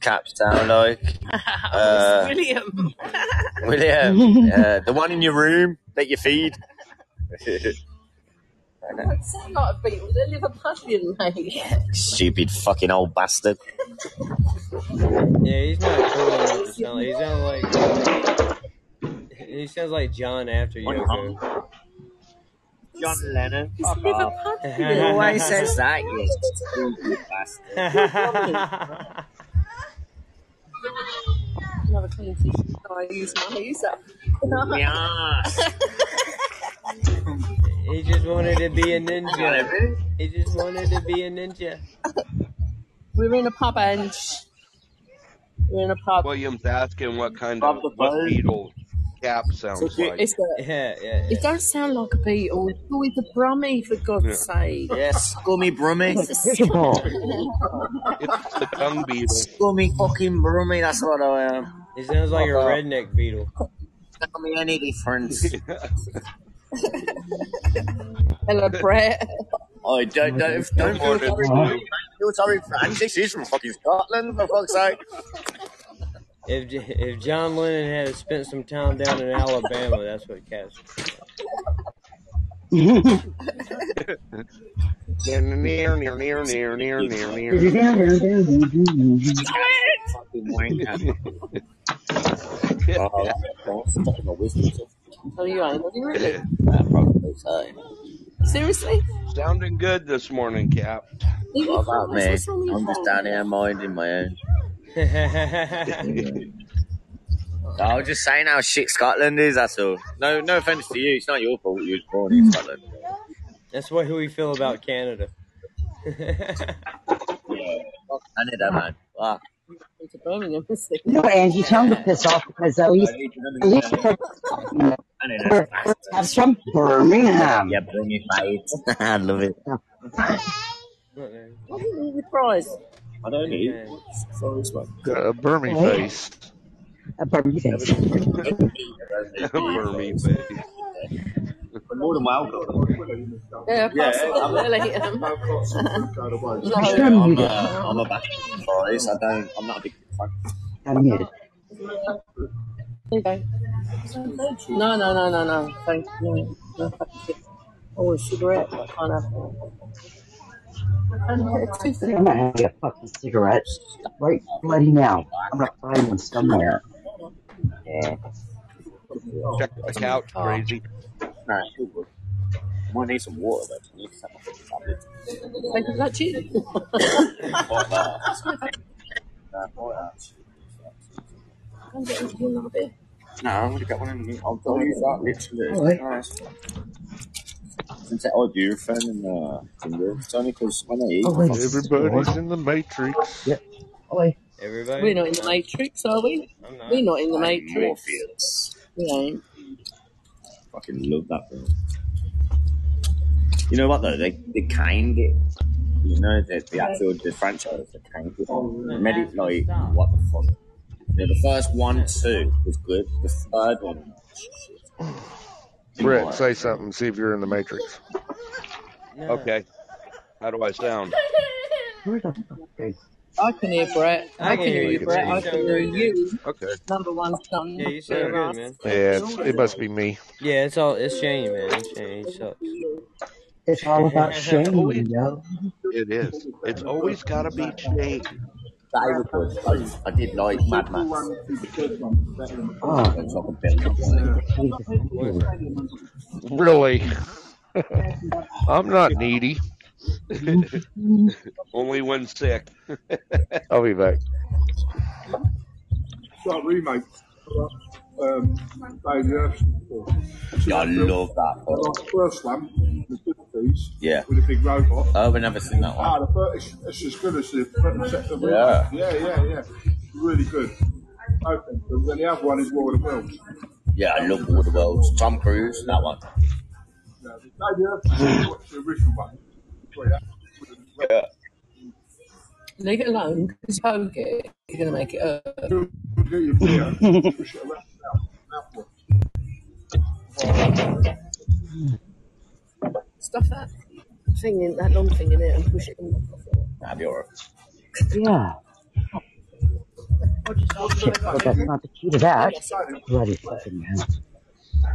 Caps sound like? [laughs] Uh, William. [laughs] William. Yeah, the one in your room that you feed. Don't sound like a beetle. They're Liverpudlian, mate. Stupid fucking old bastard. Yeah, he's not cool enough to sound like. He sounds like. He sounds like John after Yoko. John Lennon. It's Fuck off. Liverpudlian. He always says that, you stupid bastard. [laughs] Another clean tissue. Oh, I use my use up. Yes. He just wanted to be a ninja. He just wanted to be a ninja. We're in a pub and we're in a pub. William's asking what kind Bob of what Bird. beetle Cap sounds like. It's a, Yeah, yeah, it don't sound like a beetle. It's always a brummy, for God's Yeah. sake. Yes, scummy brummy. It's the dung beetle. Scummy fucking brummy, that's what I am. He sounds like a redneck beetle. Tell me any difference. [laughs] Hello, Brett. I don't, don't, don't feel sorry. Blue. Feel sorry for Angie. She's from fucking Scotland, for fuck's sake. If if John Lennon had spent some time down in Alabama, that's what Caps. Near, near, near, near, near, near, near, near. Fucking. Oh, that's taking my wisdom teeth. You ain't, really? Uh, probably so. Seriously? Sounding good this morning, Cap. What about me? I'm just down here minding my own. [laughs] I was just saying how shit Scotland is, that's all. No no offence to you, it's not your fault you was born in Scotland. That's what we feel about Canada. [laughs] Canada, man. Wow. Birmingham. No, Angie, tell him to piss off because at least, at least Canada. have some Birmingham. Yeah, bring it, mate. [laughs] I love it. What did you prize? I don't eat. Sorry, smoke. Got a Burmy face. [laughs] A Birmingham. Burmy face. More than welcome. Yeah, Yeah, pass it I'm- really. Um, Yeah, no. I'm, uh, I'm a back fries. I don't. I'm not a big fan. I'm muted. There you. No, no, no, no, no. Thank you. No, no fucking shit. Oh, a cigarette. I can't have one. I'm not having a fucking cigarette right bloody now. I'm gonna find one somewhere. Yeah. Check the couch, uh, crazy. Nah, too good. Might need some water though. I need to have my fucking tablet. Thank you for that cheating. Fuck that. Nah, fuck that. I'm getting you another beer. No, I'm gonna get one in. I'll I'll use that literally. Alright. Nice. Since I do friend and uh, Tinder, it's only because when I eat, Oh, wait. Everybody's in the Matrix. Yeah, Oi. Everybody. We're not in the Matrix, are we? I'm not. We're not in the I'm Matrix. Morpheus. We ain't. Fucking love that film. You know what though? They they kind it. You know the the actual the franchise they kind it. Made it like what the fuck. Yeah, the first one two was good. The third one. Brett, say something. See if you're in the Matrix. No. Okay. How do I sound? Where the fuck is I can hear Brett. I, can hear you, you. Brett. I can hear you. Okay. Number one son. Yeah, you sound good, man. Yeah, it's, it must be me. Yeah, it's all it's Shane, man. It's Shane. He sucks. It's all about [laughs] Shane, yo. It is. It's always got to be Shane. That was good. I, I did like Mad Max. Oh, It's like a bit. Really? I'm not needy. [laughs] Only when sick. I'll be back. Got roommates. um, Bailey Earth before. Yeah, I love that. First one, the Yeah. with a big robot. Oh, I've never seen that one. Ah, one. the first, it's, it's as good as the front and second one. Yeah. Yeah, yeah, yeah. Really good. Both of them. Then the other one is War of the Worlds. Yeah, I love War of the Worlds. Tom Cruise, that one. No, the Bailey Earth is the original one. Yeah. Leave it alone because you poke it, you're going to make it hurt. [laughs] Get your beer, push it around the mouth. Mouthwash. Stuff that thing in that long thing in it and push it in. That'd be alright. Yeah. Shit, well, that's not the key to that. Bloody fucking hell.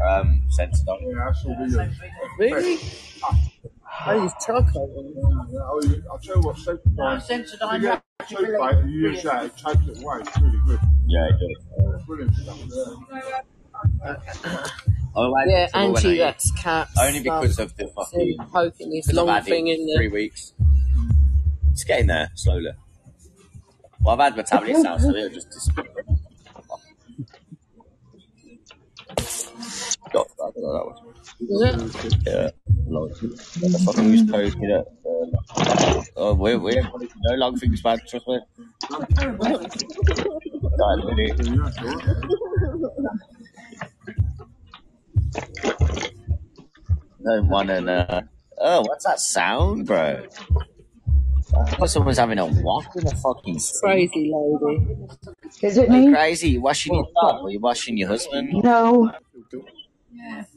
Um, censored on. Yeah, that's all uh, Really? I use charcoal. I'll, I'll tell you what, Sensodyne. No, Sensodyne you get wrapped toothpaste and you use that, it takes it away. It's really good. Yeah, it does. Brilliant stuff. Yeah. Oh, I Yeah, I Angie, eat. that's cat Only because of the fucking. poking this long thing in there. Three weeks. It's getting there slowly. Well, I've had my tablets now, so it'll just disappear. Got that, that one. Yeah, like, I fucking use poking it. Oh, we're, we're, no long things bad, trust me. [laughs] Right, really. No one and uh oh, what's that sound, bro? Like someone's having a walk in the fucking street. Crazy lady. Is it Are you me? crazy? You washing your dog or you washing your husband? No.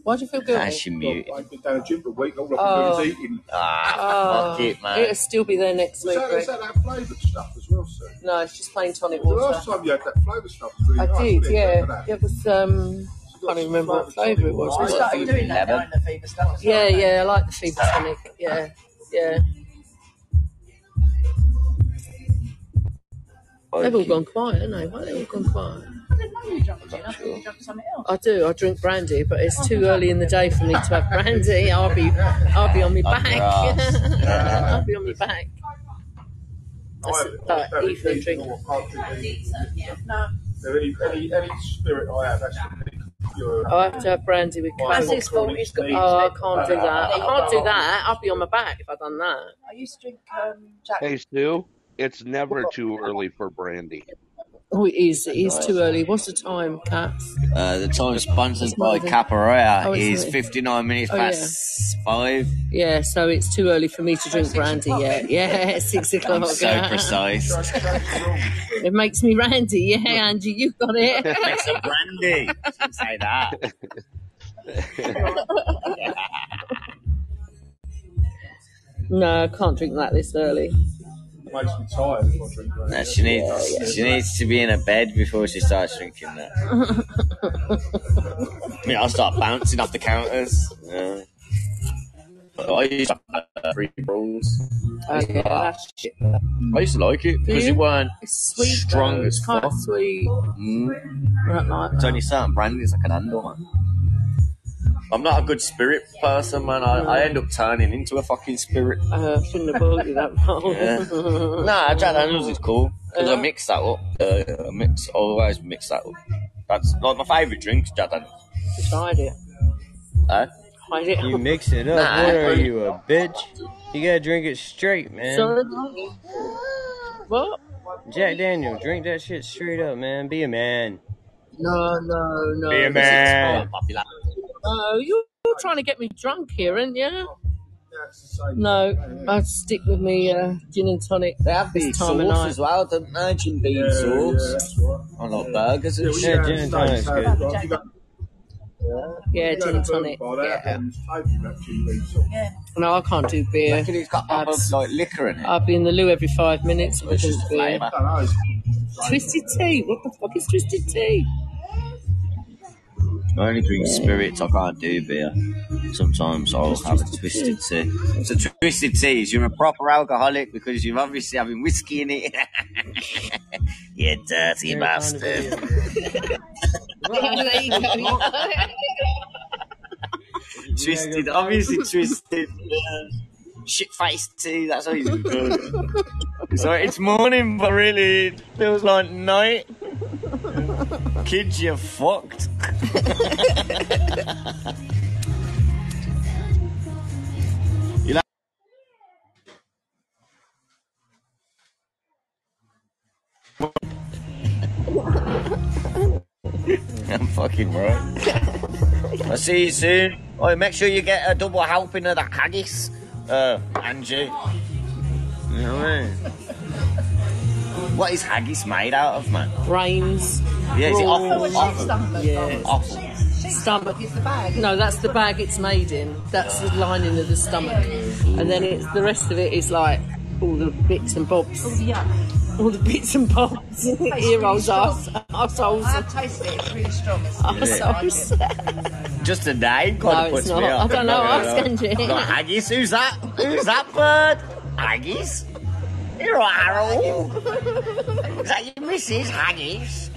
Why do you feel guilty? Ah, she mute. I've been down the gym for a week, all I can Oh. do is eating. Ah, Oh, fuck it, man. it'll still be there next Is week. that, is Greg. that that flavoured stuff as well, sir? No, it's just plain tonic water. The water. last time you had that flavoured stuff was really I nice. did, wasn't it? yeah. It was, um, I can't even remember what flavour it was. We Was started doing that now in the fever stuff. Yeah, yeah, I like the fever tonic. Yeah, yeah. They've all gone quiet, haven't they? Why have they all gone quiet? I do. I drink brandy, but it's too early in the day for me to have brandy. I'll be, I'll be on my Up back. [laughs] I'll be on my back. That's That's that evening drink. Any, any, any spirit I have, that's your. I have to have brandy with coke. That's his fault, he's got Oh, I can't do that. I can't do [laughs] that. I'll be on my back if I've done that. I used to drink um, Jack. Hey Stu, it's never too early for brandy. Oh, it is. It is too early. What's the time, Cats? Uh, the time sponsored by more than- Capoeira Oh, is it? 59 minutes Oh, yeah. past five. Yeah, so it's too early for me to drink brandy yet. Yeah, [laughs] six [laughs] o'clock. I'm so precise. It makes me randy. Yeah, Angie, you got it. [laughs] Make some brandy. Shouldn't say that. no, I can't drink that this early. Makes me tired if I drink that. No, she needs she needs to be in a bed before she starts drinking that. [laughs] I mean, I'll start bouncing off the counters. Yeah. I used to have free rolls. Okay, that's. I used to like it because you? it weren't It's sweet. strong though. as It's kind fuck. of sweet. Mm. I don't like It's that. only certain brandies I can handle, man. I'm not a good spirit person, man. I, I end up turning into a fucking spirit. Uh, shouldn't have bought you that bowl. [laughs] Yeah. nah, Jack Daniels is cool because I mix that up. Uh, I mix, always mix that up. That's like my favourite drink, Jack Daniels. Tried it. Huh? Tried it. You mix it up. Nah, what are you, a bitch? You gotta drink it straight, man. Sorry. What? Jack Daniel, drink that shit straight up, man. Be a man. No, no, no. Be a This is man. Fine. No, you're, you're trying to get me drunk here, aren't you? No, I'd stick with me uh, gin and tonic. They have this the time of sauce night. as well, don't they? Gin bean sauce. I like burgers and Yeah, shit. gin and tonic's good. Yeah, gin and tonic. Yeah. Yeah. No, I can't do beer. Reckon it's got proper Abs. like liquor in it. I'll be in the loo every five minutes. It's Because just beer. flavour. Twisted tea. What the fuck is twisted tea? I only drink spirits. I can't do beer. Sometimes I'll have a twisted tea. So twisted tea is you're a proper alcoholic because you're obviously having whiskey in it. [laughs] you dirty bastard. [laughs] you go. twisted, obviously twisted. [laughs] Shit faced too. That's how you do it. [laughs] So it's morning, but really it feels like night. kids, you're fucked. you [laughs] know. I'm fucking right. I'll see you soon. Oh, make sure you get a double helping of that haggis, uh, Angie. You know what I mean? What is haggis made out of, man? Brains. Yeah, is it prawns. offal? Offal? Yeah. Offal. Stomach. No, that's the bag it's made in. That's the lining of the stomach. And then it's the rest of it is like all the bits and bobs. Oh, yeah. [laughs] All the bits and bobs. [laughs] Ear rolls, arse, arseholes. I've tasted it. It's really strong. It's Arseholes. [laughs] Just a name kind No, of it's puts not. me off. I don't know, No, ask no. Angie. Got haggis? Who's that? Who's that bird? Haggis? You're a Harold. Is that your missus, Haggis?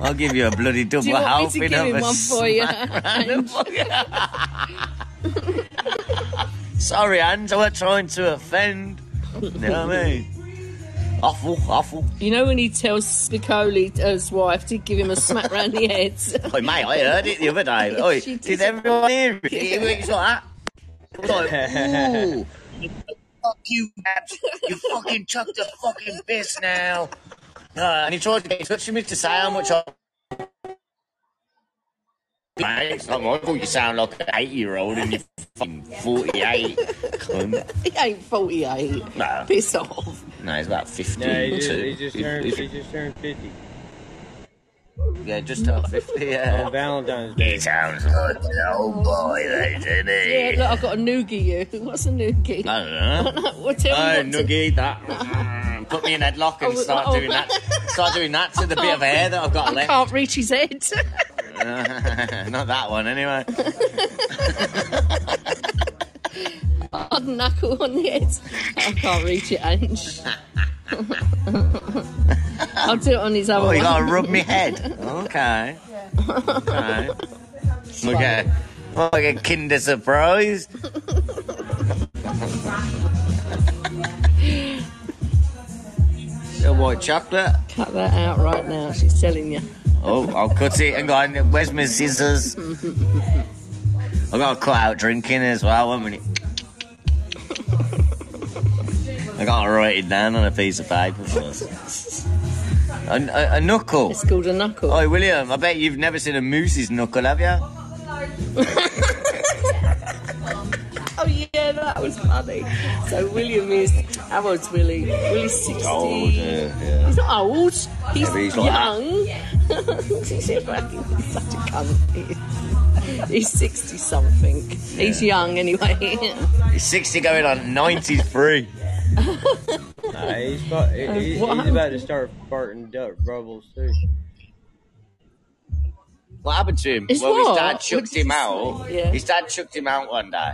I'll give you a bloody double Do you want me to helping give of him a one for you? Smack round the fuck- Sorry, Ange, I wasn't trying to offend. You know what I mean? Awful, awful. You know when he tells Spicoli, his wife, to give him a smack [laughs] round the head? Oi, mate, I heard it the other day. [laughs] Oi, She did everyone hear it? It [laughs] was like that. It was like, ooh. Fuck you, Babs. You fucking chucked the fucking piss now. Uh, and he tried to get in touch with me to say how much I. Mate, it's not my fault you sound like an 80 year old and you're fucking 48. Cunt. [laughs] he ain't 48. No. Piss off. No, he's about 15. No, he just, too. he just If- turned, if- he just turned 50 yeah, just turned 50, yeah. on Valentine's Day. He sounds like an old boy, though, doesn't he? Yeah, look, I've got a noogie you. What's a noogie? I don't know. [laughs] well, tell me Oh, what to- that. Mm, Put me in headlock and [laughs] Oh, start oh. doing that. Start doing that to the bit of hair that I've got I left. can't reach his head. [laughs] Not that one, anyway. Hard knuckle on the head. I can't reach it, Ange. [laughs] I'll do it on his other Oh, you gotta rub me head. Okay. Okay. Okay. Like a Kinder Surprise. Little white chocolate. Cut that out right now. She's telling you. Oh, I'll cut it and go on. Where's my scissors? [laughs] I've got to cut out drinking as well, one minute. I got to write it down on a piece of paper first. A, a, a knuckle. It's called a knuckle. Oh, William, I bet you've never seen a moose's knuckle, have you? [laughs] Oh yeah, that was funny. So William is how old's Willie? Willie's sixty. Old, yeah, yeah. He's not old. He's, Yeah, but he's like young. [laughs] he's such a cunt. He's sixty something. He's young anyway. [laughs] He's 60 going on 93. [laughs] Nah, he's, fu- he- Uh, he- he's about to start farting duck bubbles too. What happened to him? Is well, his dad chucked him out. Yeah. His dad chucked him out one day.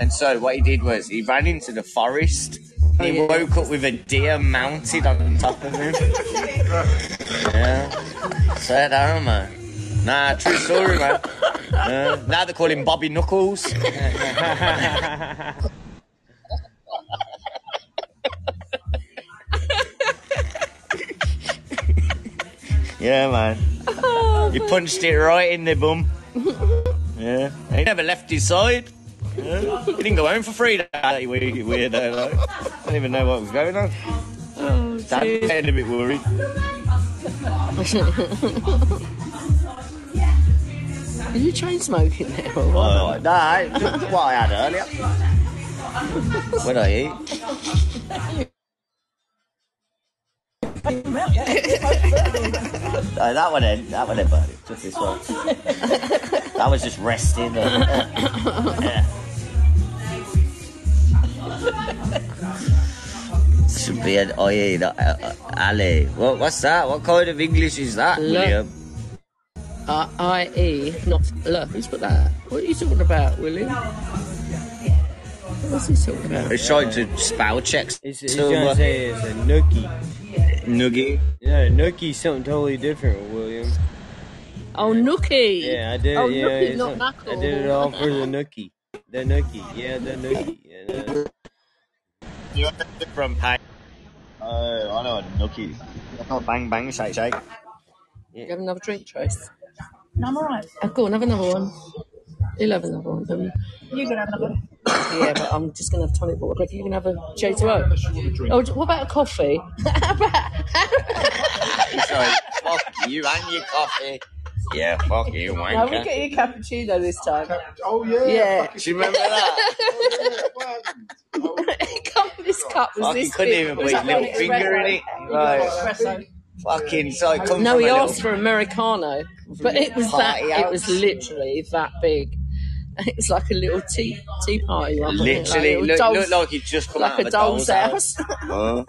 And so what he did was he ran into the forest. Oh, he woke up with a deer mounted on top of him. [laughs] yeah. Swear down, man. Nah, true story, man. [laughs] Uh, now they call him Bobby Knuckles. [laughs] yeah, man. He punched it right in the bum. Yeah. He never left his side. Yeah. He didn't go home for three days. Weird, weirdo, like. I don't even know what was going on. Oh, Dad getting a bit worried. Are you chain smoking there? Or what? Oh, nah, just what I had earlier. What I eat? Oh, that one in, that one in. Just this one. that was just resting. [laughs] Yeah. Should be an oye, not uh, uh, alley. What, what's that? What kind of English is that, Lo- William? Uh, I-E, not L. Who's put that? What are you talking about, William? What's he talking about? He's trying to spell check. He's, he's gonna say it's a nookie. Noogie. Yeah, nookie's something totally different, William. Oh, nookie. Yeah, I did. Oh, yeah, nookie, not knuckle. I did it all for the nookie. The nookie. Yeah, the nookie. Yeah, [laughs] the- You're from Pay. Oh, I know a nookie. Oh, bang bang shake shake. You have another drink, Trace? No, I'm alright. Oh, go on, have another one. You'll have another one, don't you? You can have another. One. yeah, but I'm just going to have tonic water. But you can have a J2O. Oh, what about a coffee? [laughs] Sorry, fuck you and your coffee. Yeah, fuck you, No, we wanker. get you a cappuccino this time. Oh yeah. Yeah. fucking- Do you remember that? [laughs] [laughs] Come, this cup was Fuck, he this couldn't big. even put was his like little an finger in it. espresso. Right. Espresso. Fucking, so it come No, from he a little asked for Americano, but it was that. Party It was house. literally that big. [laughs] It was like a little tea tea party. one. Literally, like a look, little looked like he'd just come like out of a doll's doll's house. [laughs] Huh?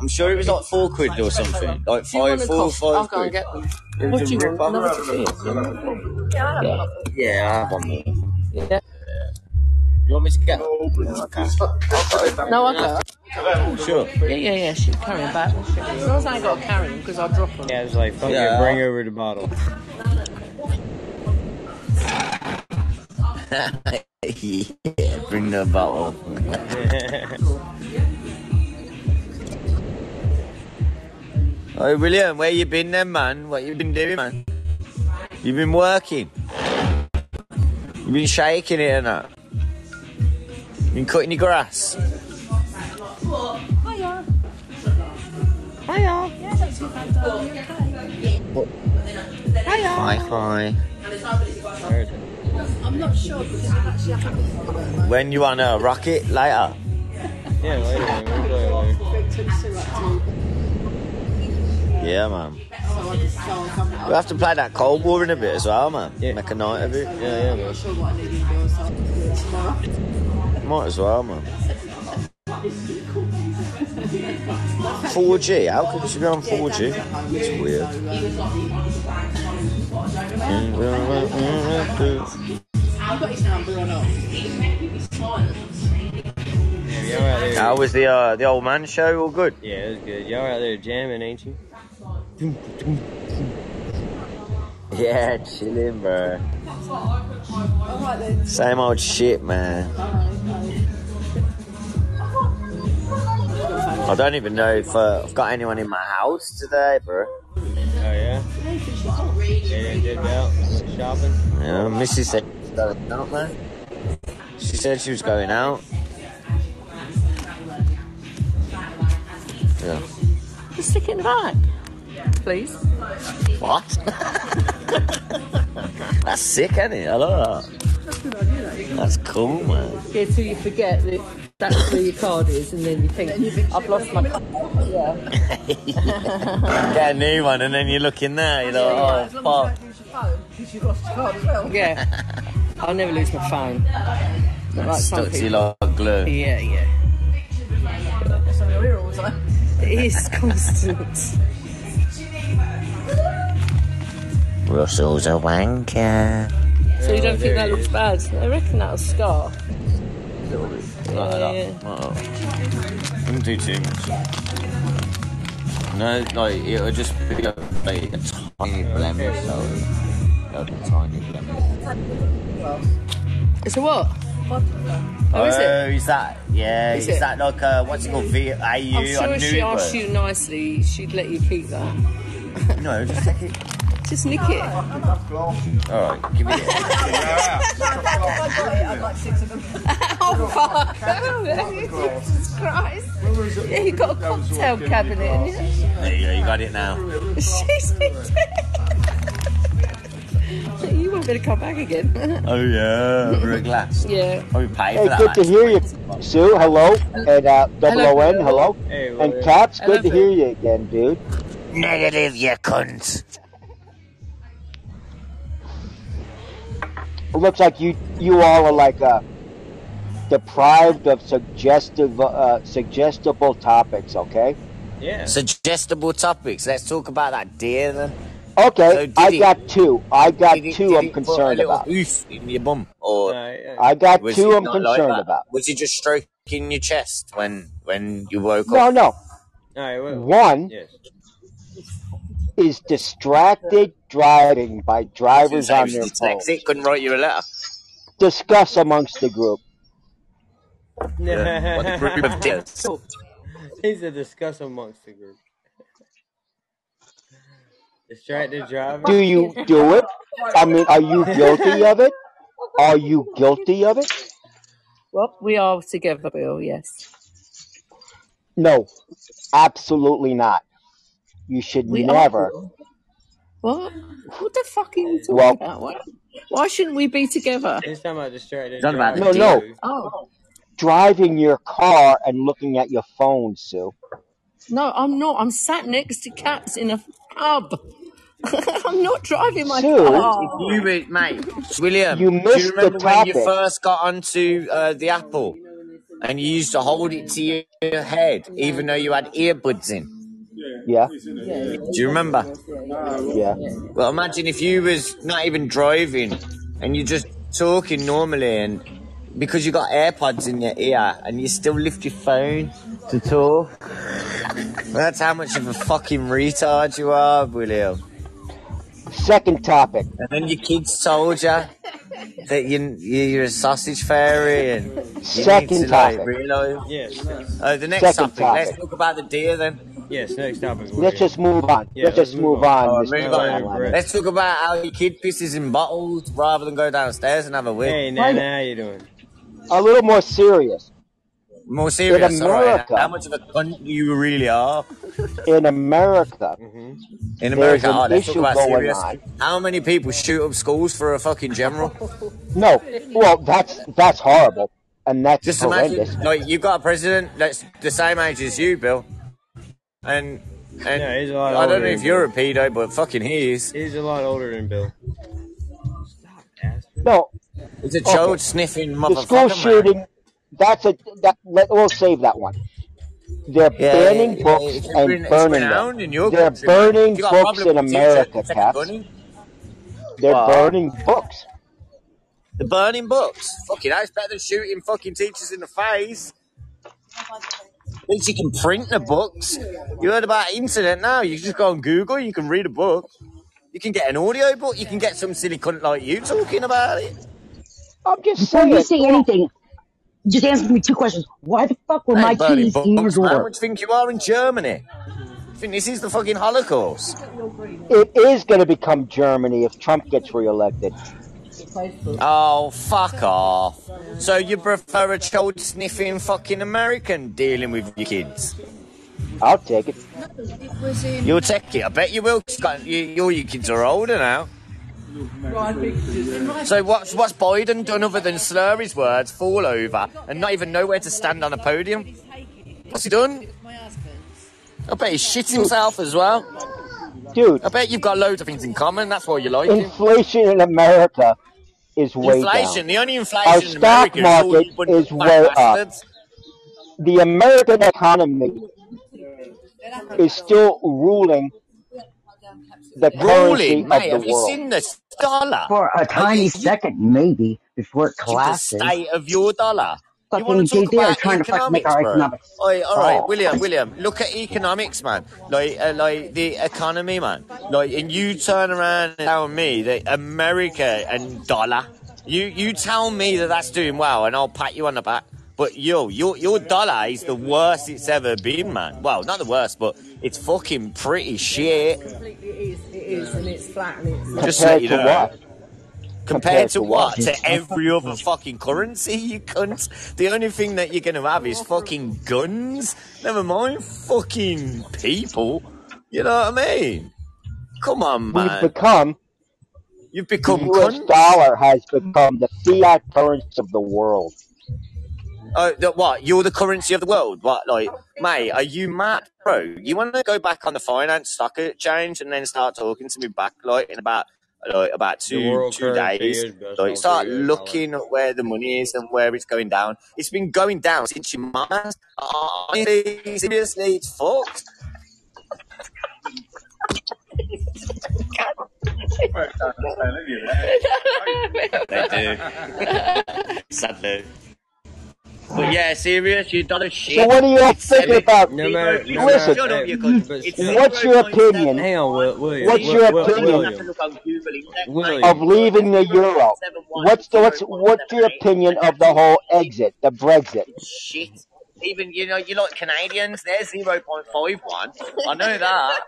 I'm sure it was like four quid or something. Like Do you want five, a four, coffee? I'll go and quid. get them. What do you want? off. Another tea? Yeah. Yeah, I have one more. Yeah. You want me to get? Okay. No, I go. Sure. Yeah, yeah, yeah. She carry them back. As long as I ain't got to carry them, because I'll drop them. Yeah, it's like, fuck Yeah. it, bring over the bottle. Yeah, bring the bottle. [laughs] oh, William, where you been then, man? What you been doing, man? You been working? You been shaking it and that? Been cutting your grass? Hiya. Hiya. Yeah, not too bad, darling. You okay? Hi, hi. I'm not sure because I'm actually haven't When you on a rocket later? Yeah, later, man. We'll play later. spoke to Sue actually. Yeah, man. So I just so I'll come We'll have to play that Cold War in a bit as well, man. Yeah. Make a night of it. Yeah, yeah, I'm man. not sure what I need to do, so I'll do it tomorrow. Might as well, man. 4G? How could you be on 4G? It's weird. I've got his number or not. Yeah, y'all out there. How was the uh, the old man show? All good? Yeah, it was good. Y'all out there jamming, ain't you? Yeah, chilling, bro. Same old shit, man. I don't even know if uh, I've got anyone in my house today, bro. Oh, yeah? Yeah, did out shopping? Yeah, Missy said she was going out, man. She said she was going out. Yeah. Just stick it in the bag, please. What? [laughs] That's sick, isn't it? I love that. That's cool, man. Yeah, till you forget that that's where your card is, and then you think, I've lost my card. Yeah. [laughs] Get a new one, and then you look in there, you're like, oh, fuck. Use your phone because you've lost your card as well. Yeah. I'll never lose my phone. Not like some Stuck to you people. like glue. Yeah, yeah. So you're here all the time. It is constant. Russell's a wanker. So you don't think that looks bad? I reckon that'll scar. Like Yeah, that. yeah. Uh-oh. Wouldn't do too much. No, like, it'll just be a, like, a tiny blemish, so. A tiny blemish. It's a what? Oh, is it? Oh, is that? Yeah, Is is, it? that like a, what's it called? V- AU? I'm sure if she asked you nicely, she'd let you keep that. [laughs] No, just take it. Just nick it. Alright, give me it. [laughs] I'd like [laughs] six of them. Oh, fuck. Oh, Jesus Christ. Yeah, you got a cocktail cabinet, haven't you? There you go, you got it now. She's You won't be able to come back again. Oh yeah, for a glass. yeah. Oh, we paid Hey, for that. good to hear you, Sue. Hello, and uh, double Hello. O N. Hello, Hey, and well, Caps. Good to Phil. hear you again, dude. Negative, you cunt. It looks like you you all are like uh, deprived of suggestive uh, suggestible topics. Okay. yeah. Suggestible topics. Let's talk about that deer then. Okay, So I he- got two. I got Did he- two. did I'm he put a concerned about. Oof in your bum, or Uh, yeah. I got was two. he I'm not like concerned about. Was he just stroking your chest when when you woke No, up? no. All right, well, One yes. is distracted driving by drivers on was their phones. couldn't write you a letter. Discuss amongst the group. Yeah. What the group of deers? [laughs] He said discuss amongst the group. Distracted driver. Do you do it? I mean, are you guilty of it? Are you guilty of it? Well, we are together, Bill. Yes, No, absolutely not. You should we never. Bill. What? What the fuck are you talking Well, about? Why, why shouldn't we be together? He's talking about distracted Talking about no, no. Oh Driving your car and looking at your phone, Sue. no, I'm not. I'm sat next to cats in a pub. [laughs] I'm not driving my Sue, car. If you were, mate, William, you do you missed the remember when you first got onto uh, the Apple and you used to hold it to your head even though you had earbuds in? Yeah, Do you remember? yeah. Well, imagine if you was not even driving and you're just talking normally and because you got AirPods in your ear and you still lift your phone to talk. That's how much of a fucking retard you are, William. Second topic. And then your kids told you that you, you're a sausage fairy and you need Second to like topic. realise. Yes. Uh, the next Second topic, let's talk about the deer then. Yes. Next topic. Let's William. just move on. Yeah. Let's Let's just move move on. on, Oh, move No, I on. Let's talk about how your kid pisses in bottles rather than go downstairs and have a wee. Hey, Why- Nana, how you doing? A little more serious. More serious. In serious, alright. How much of a cunt you really are. in America, Mm-hmm. In America, an oh, let's talk about going serious. on. How many people shoot up schools for a fucking general? No, well, that's that's horrible, and that's Just horrendous. imagine, like, you've got a president that's the same age as you, Bill. And, and Yeah, he's a lot I don't know if you're a pedo, but fucking he is. He's a lot older than Bill. No, It's a okay. child sniffing The school motherfucker, shooting. That's a that. Let, we'll save that one. They're Yeah, banning yeah, books it's, and been, burning them. in your They're country, burning You got a books in America, taking They're burning books. The burning books. Fucking it's better than shooting fucking teachers in the face. At least you can print the books. You heard about internet now. You just go on Google, you can read a book. You can get an audio book, you can get some silly cunt like you talking about it. I'm just Before you saying. say anything, just answer me two questions. Why the fuck were I my ain't burning keys in your books, man. door? What do you think you are in Germany? You think this is the fucking Holocaust? It is going to become Germany if Trump gets reelected. Oh, fuck off. So you prefer a child sniffing fucking American dealing with your kids? I'll take it. You'll take it. I bet you will. 'cause got- You, you, your kids are older now. So what's what's Biden done other than slur his words, fall over, and not even know where to stand on a podium? What's he done? I bet he shit himself as well. Dude, I bet you've got loads of things in common. That's why you like him. inflation in America is way Inflation. down. The only inflation in stock is all market is of way up. The American economy is still ruling the currency of mate. the Have you world. seen the dollar? For a tiny you, second, maybe, before it collapses. the collapses. state of your dollar. You want to talk about trying to fucking make economics, our bro? economics Oi, all right, fall. William, William, look at economics, man. Like, uh, like the economy, man. Like, and you turn around and tell me that America and dollar. You you tell me that that's doing well, and I'll pat you on the back. But yo, your your dollar is the worst it's ever been, man. Well, not the worst, but it's fucking pretty shit. Completely it is. It is, and it's flat, and it's. Just to let Compared you to know. what? Compared to to what? what? To every other fucking currency, you cunts. The only thing that you're gonna have is fucking guns. Never mind fucking people. You know what I mean? Come on, man. We've become, You've become. the become US cunts. dollar has become the fiat currency of the world. Oh, the, what? You're the currency of the world? What? Like, mate, are you mad, bro? You want to go back on the finance stock exchange and then start talking to me back, like, in about, like, about two two days? Like, start for US dollar. looking at where the money is and where it's going down. It's been going down since your mama's. Honestly, seriously, it's fucked. They do. [laughs] Sadly. But yeah, serious, you done a shit. So what are you all It's thinking seven- about? No matter, no Listen, Shut up, you cunt. but It's still, what's your opinion? hang on, Will, William, What's your Will, opinion have to William, look on Google instead, mate. William. of leaving the euro? What's the, what's what's your opinion of the whole exit, the Brexit? Shit. Even you know, you like Canadians, they're zero point five one. I know that.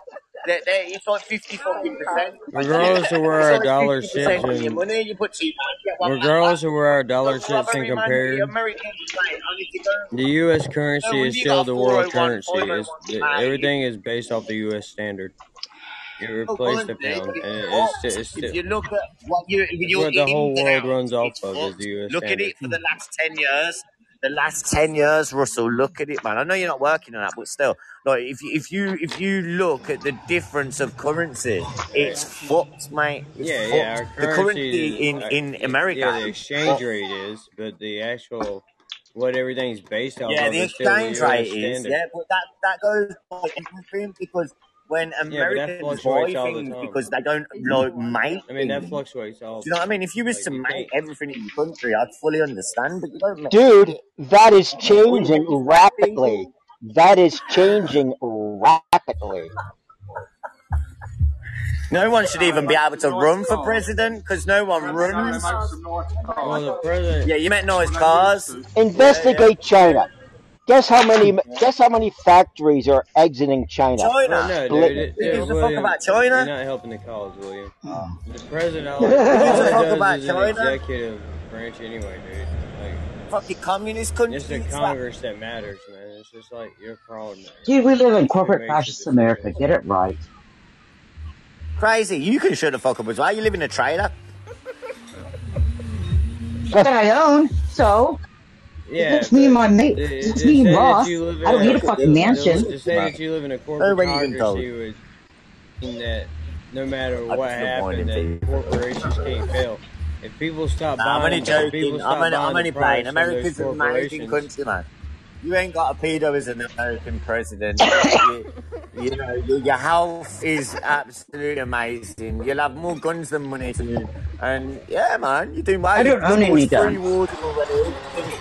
They're, they're, it's like fifty fucking percent. Regardless of where our like dollar 50% sits your money, you put two you get one back. regardless of where our dollar sits and. The compared, Americans, mate, only to go. the U.S. Currency is still the world oh currency. Oh it's, everything is based off the U.S. standard. It Oh, replaced the pound, and it's, it's, If you look at what you, what the whole world runs off of is the U.S. Look at it for the last 10 years. The last 10 years, Russell, look at it, man. I know you're not working on that, but still, like, if you, if you, if you look at the difference of currency, it's fucked, mate. It's Yeah, fucked. yeah. Our the currency currency in, in America yeah. The exchange fucked. rate is, but the actual what everything's based on. Yeah, the is still the exchange rate is, yeah, but that, that goes by everything because when Yeah, but Americans buy fluctuates the things because they don't like make I mean, that fluctuates all do you know what I mean? If you was Like to you make everything in your country, I'd fully understand, but you don't make Dude, that is changing rapidly. That is changing rapidly. No one should even be able to run for president because no one runs. Well. Yeah, you meant noise cars. Yeah, yeah. Investigate China. Guess how many? Guess how many factories are exiting China? Well, China. no, Split- dude. It, Who it, gives a fuck William, about China? you're not helping the cause, William. Oh. The president, [laughs] all, Who all gives a it fuck about is an China? executive branch anyway, dude. Like, Fucking communist country. it's the Congress that matters, man. It's just like you're crawling there. Dude, we live in corporate fascist America. Get it right. crazy. You can shut the fuck up as well. You live in a trailer. That I own. So Yeah, it's me and my mate. to, It's to me and say Ross. you live in I don't need a a fucking to, mansion. to say that you live in a No, when can tell. corporatocracy would mean that no matter I'm what disappointed happened, that corporations can't fail. If people stop Nah, I'm only buying, people joking. stop I'm only, buying I'm only playing. products from those America's an amazing country, man. You ain't got a pedo as an American president. [laughs] you, you know, your, your health is absolutely amazing. You'll have more guns than money too. And yeah, man, you're doing well. I don't You've own any launched three guns. wars already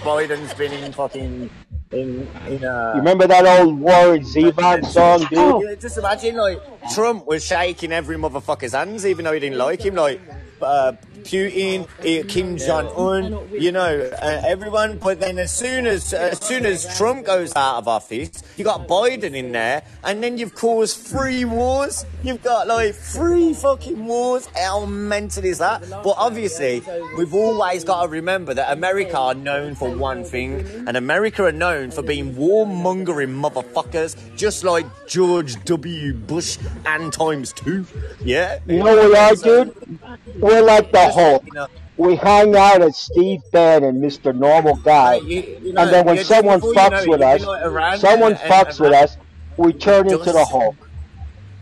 Biden's been in fucking in in You uh. remember that old Warren Zevon song, dude? Oh, Yeah, just imagine like Trump was shaking every motherfucker's hands, even though he didn't like him. Like uh, Putin, eh, Kim Jong Un, you know, uh, everyone. But then as soon as as soon as Trump goes out of office, you got Biden in there, and then you've caused three wars. You've got like three fucking wars. How mental is that? But obviously, we've always got to remember that America are known for one thing, and America are known for being warmongering motherfuckers, just like George W. Bush and times two. Yeah. You know what we are, dude? We're like the Hulk. You know, We hang out as Steve Bannon, Mr. Normal Guy. You, you know, And then when yeah, just someone before you know fucks with us, been someone and, and, fucks with us, we turn into the dust. Hulk.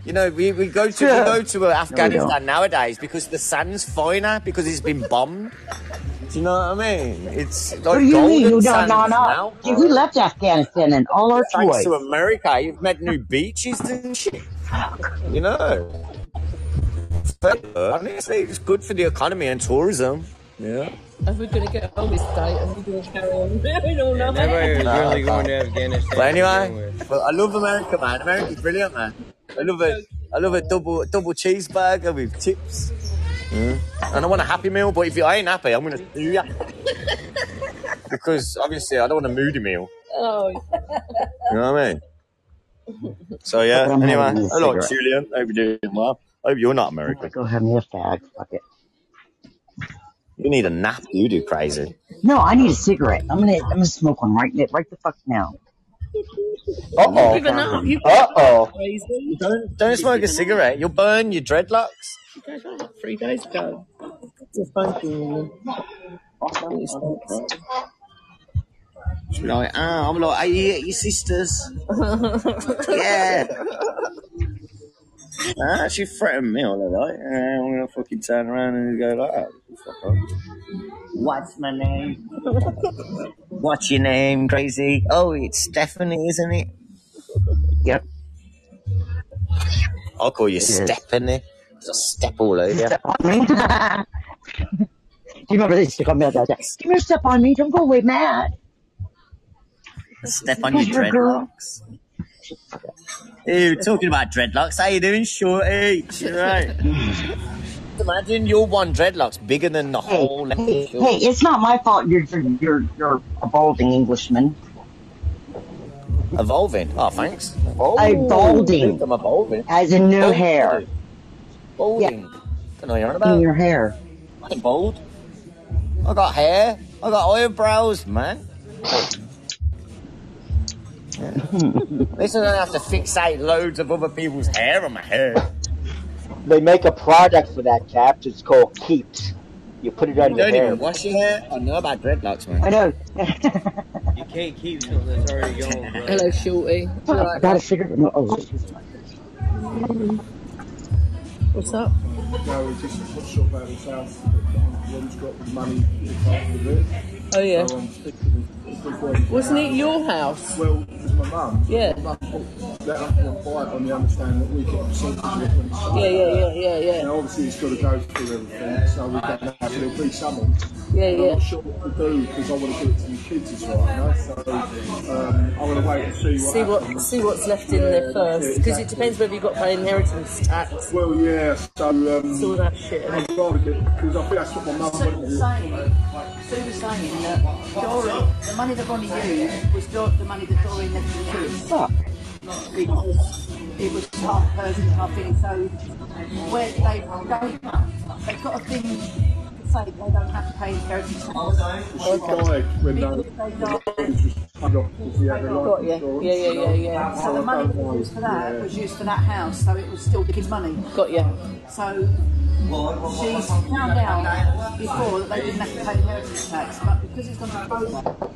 You know, we, we go to we go to uh, No. Afghanistan nowadays because the sand's finer because it's been bombed. Do you know what I mean? It's What do you mean? golden No, sands no, no. now, Dude, we left Afghanistan and all our Thanks toys. to America, you've met new beaches and shit. You know, But, uh, honestly, it's good for the economy and tourism. Yeah. Are we going to get home this day and we're [laughs] going to carry on doing all and night? nobody was Nah, really I going can't. to Afghanistan But anyway, with. but I love America, man. America's brilliant, man. I love it. I love a double double cheeseburger with chips. Mm. And I want a happy meal, but if I ain't happy, I'm gonna sue you. [laughs] because obviously I don't want a moody meal. Oh, You know what I mean? So yeah. Fuck I'm Anyway, having hello. Julian. Hope you're doing well. Hope you're not I'm gonna American. go have me a fag. Fuck it. You need a nap. You do crazy. No, I need a cigarette. I'm gonna, I'm gonna smoke one right, now. right the fuck now. Uh oh. given up. You've Uh oh. Don't don't smoke a cigarette. You'll burn your dreadlocks. You guys were like three days ago. Just phone She'll like, ah, I'm like, are you at your sister's? [laughs] yeah. Ah, she threatened me all that, like, eh, I'm gonna fucking turn around and go like that. Fuck off. What's my name? What's your name, crazy? Oh, it's Stephanie, isn't it? Yep, I'll call you it is. Stephanie. There's a step all over you. Step on me. [laughs] Do you remember they used to come out that Give me a step on me. Don't go away mad. Step on your Because you're a girl. dreadlocks. Ew, talking about dreadlocks. How you doing, shorty? You right? [laughs] Imagine your one dreadlocks bigger than the Hey, whole left hey, of yours. hey! It's not my fault. You're you're you're, you're a balding Englishman. Evolving. Oh, thanks. A balding. I'm evolving. As in no Bald. hair Balding. Don't know what you're on in about. your hair. I ain't bald. I got hair. I got eyebrows, man. Yeah. At least I don't have to fixate loads of other people's hair on my head. They make a product for that, Cap. It's called Keeps. You put it on You your don't even wash your hair. I know about dreadlocks, man. I know. You can't keep something that's already gone, bro. Hello, Shorty. Do you I like got a that? cigarette. No, oh, What's up? No, it's just a foot shop out of south. Ron's got the money to look after it. Oh, yeah. So I'm sticking with the big one. Wasn't it your house? Well, it's my mum. Yeah. My mum let up to buy it on the understanding that we get percentage of it when it's sold. Yeah, yeah, yeah, yeah, yeah. Now, obviously, it's got to go through everything, so we don't know. So there'll be someone. Yeah, I'm yeah. not sure what to do because I want to do it to the kids as well, you know. So um, I'm going to wait and see what See what see what's left in there first, because it depends whether you've got to pay inheritance tax. Well, yeah. So um, It's all that shit. I'd rather get because I think that's what my mum Sue wanted. saying, Sue was saying that Doreen, the money that Bonnie going to use was the money that Doreen left to the kids. fuck. It was half person, half thing. So where they don't, they've got a thing to they don't have to pay inheritance tax. She died when got- the was just cut off because he had a Got life Yeah, yeah, yeah, yeah. So the money that was used for that was used for that house, so it was still the kids' money. Got you. So she's found out before that they didn't have to pay inheritance tax, but because it's gone to probate,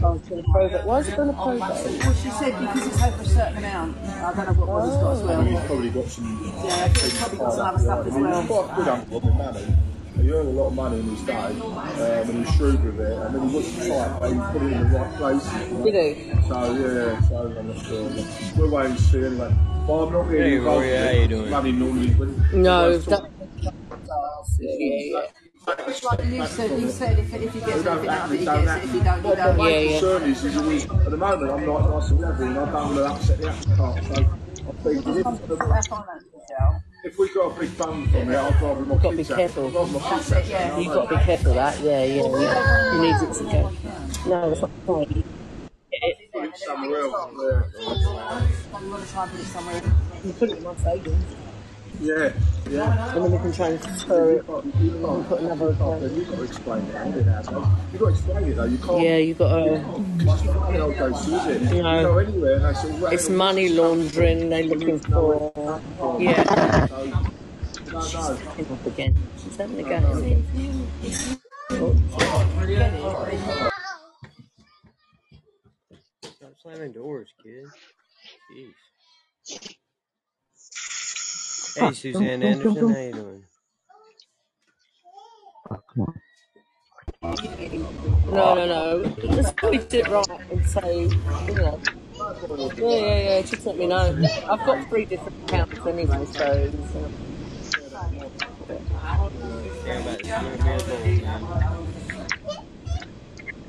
Oh, it's going to probate. Why is it going to probate? well, she said because it's over a certain amount. I don't know what Ron's got as oh. well. He's probably got some. Yeah, he's probably got some other stuff as He's well. quite good uncle with money. He earned a lot of money in his day, um, and he was shrewd with it. I mean, he wasn't tight, but he put it in the right place. you know. Did he? So yeah, so I'm not sure. We'll wait and see anyway. But I'm not really Hey, involved Rory, how with you doing? Money normally. When, No, when that, yeah, yeah, It's like you said, he said if, if he gets We anything out of it, he don't gets it. If he don't, he don't. my Yeah, yeah. concern is, is always, at the moment, I'm not nice and level, and I don't want to upset the apple cart. So I think if, Our finances, Joe. If we got a big fund from it, I'd rather my Got to be kids have careful. it. I'd rather my kids That's it, have it, yeah. you You've got to be careful of that. Yeah, yeah. yeah. You need it to go. No, it's not fine. Put it somewhere else. Yeah. We want to try and put it somewhere. You put it in my savings, Yeah, yeah. and then we can transfer it and put another account. You've got to explain it, haven't you, now? You've got to explain it though. You can't. Yeah, you got to. It's not money old is it? No. You go anywhere and they say, well, It's money laundering. They're looking for. Yeah. So, I don't know. Hang up again. She's having a go. at me. Stop slamming doors, kid. Jeez. Hey, Suzanne Anderson, how you doing? Oh, come on. No, no, no. Just tweet it right and say, you know. Yeah, yeah, yeah. Just let me know. I've got three different accounts anyway, so. so Yeah, about to smoke me a bowl, man.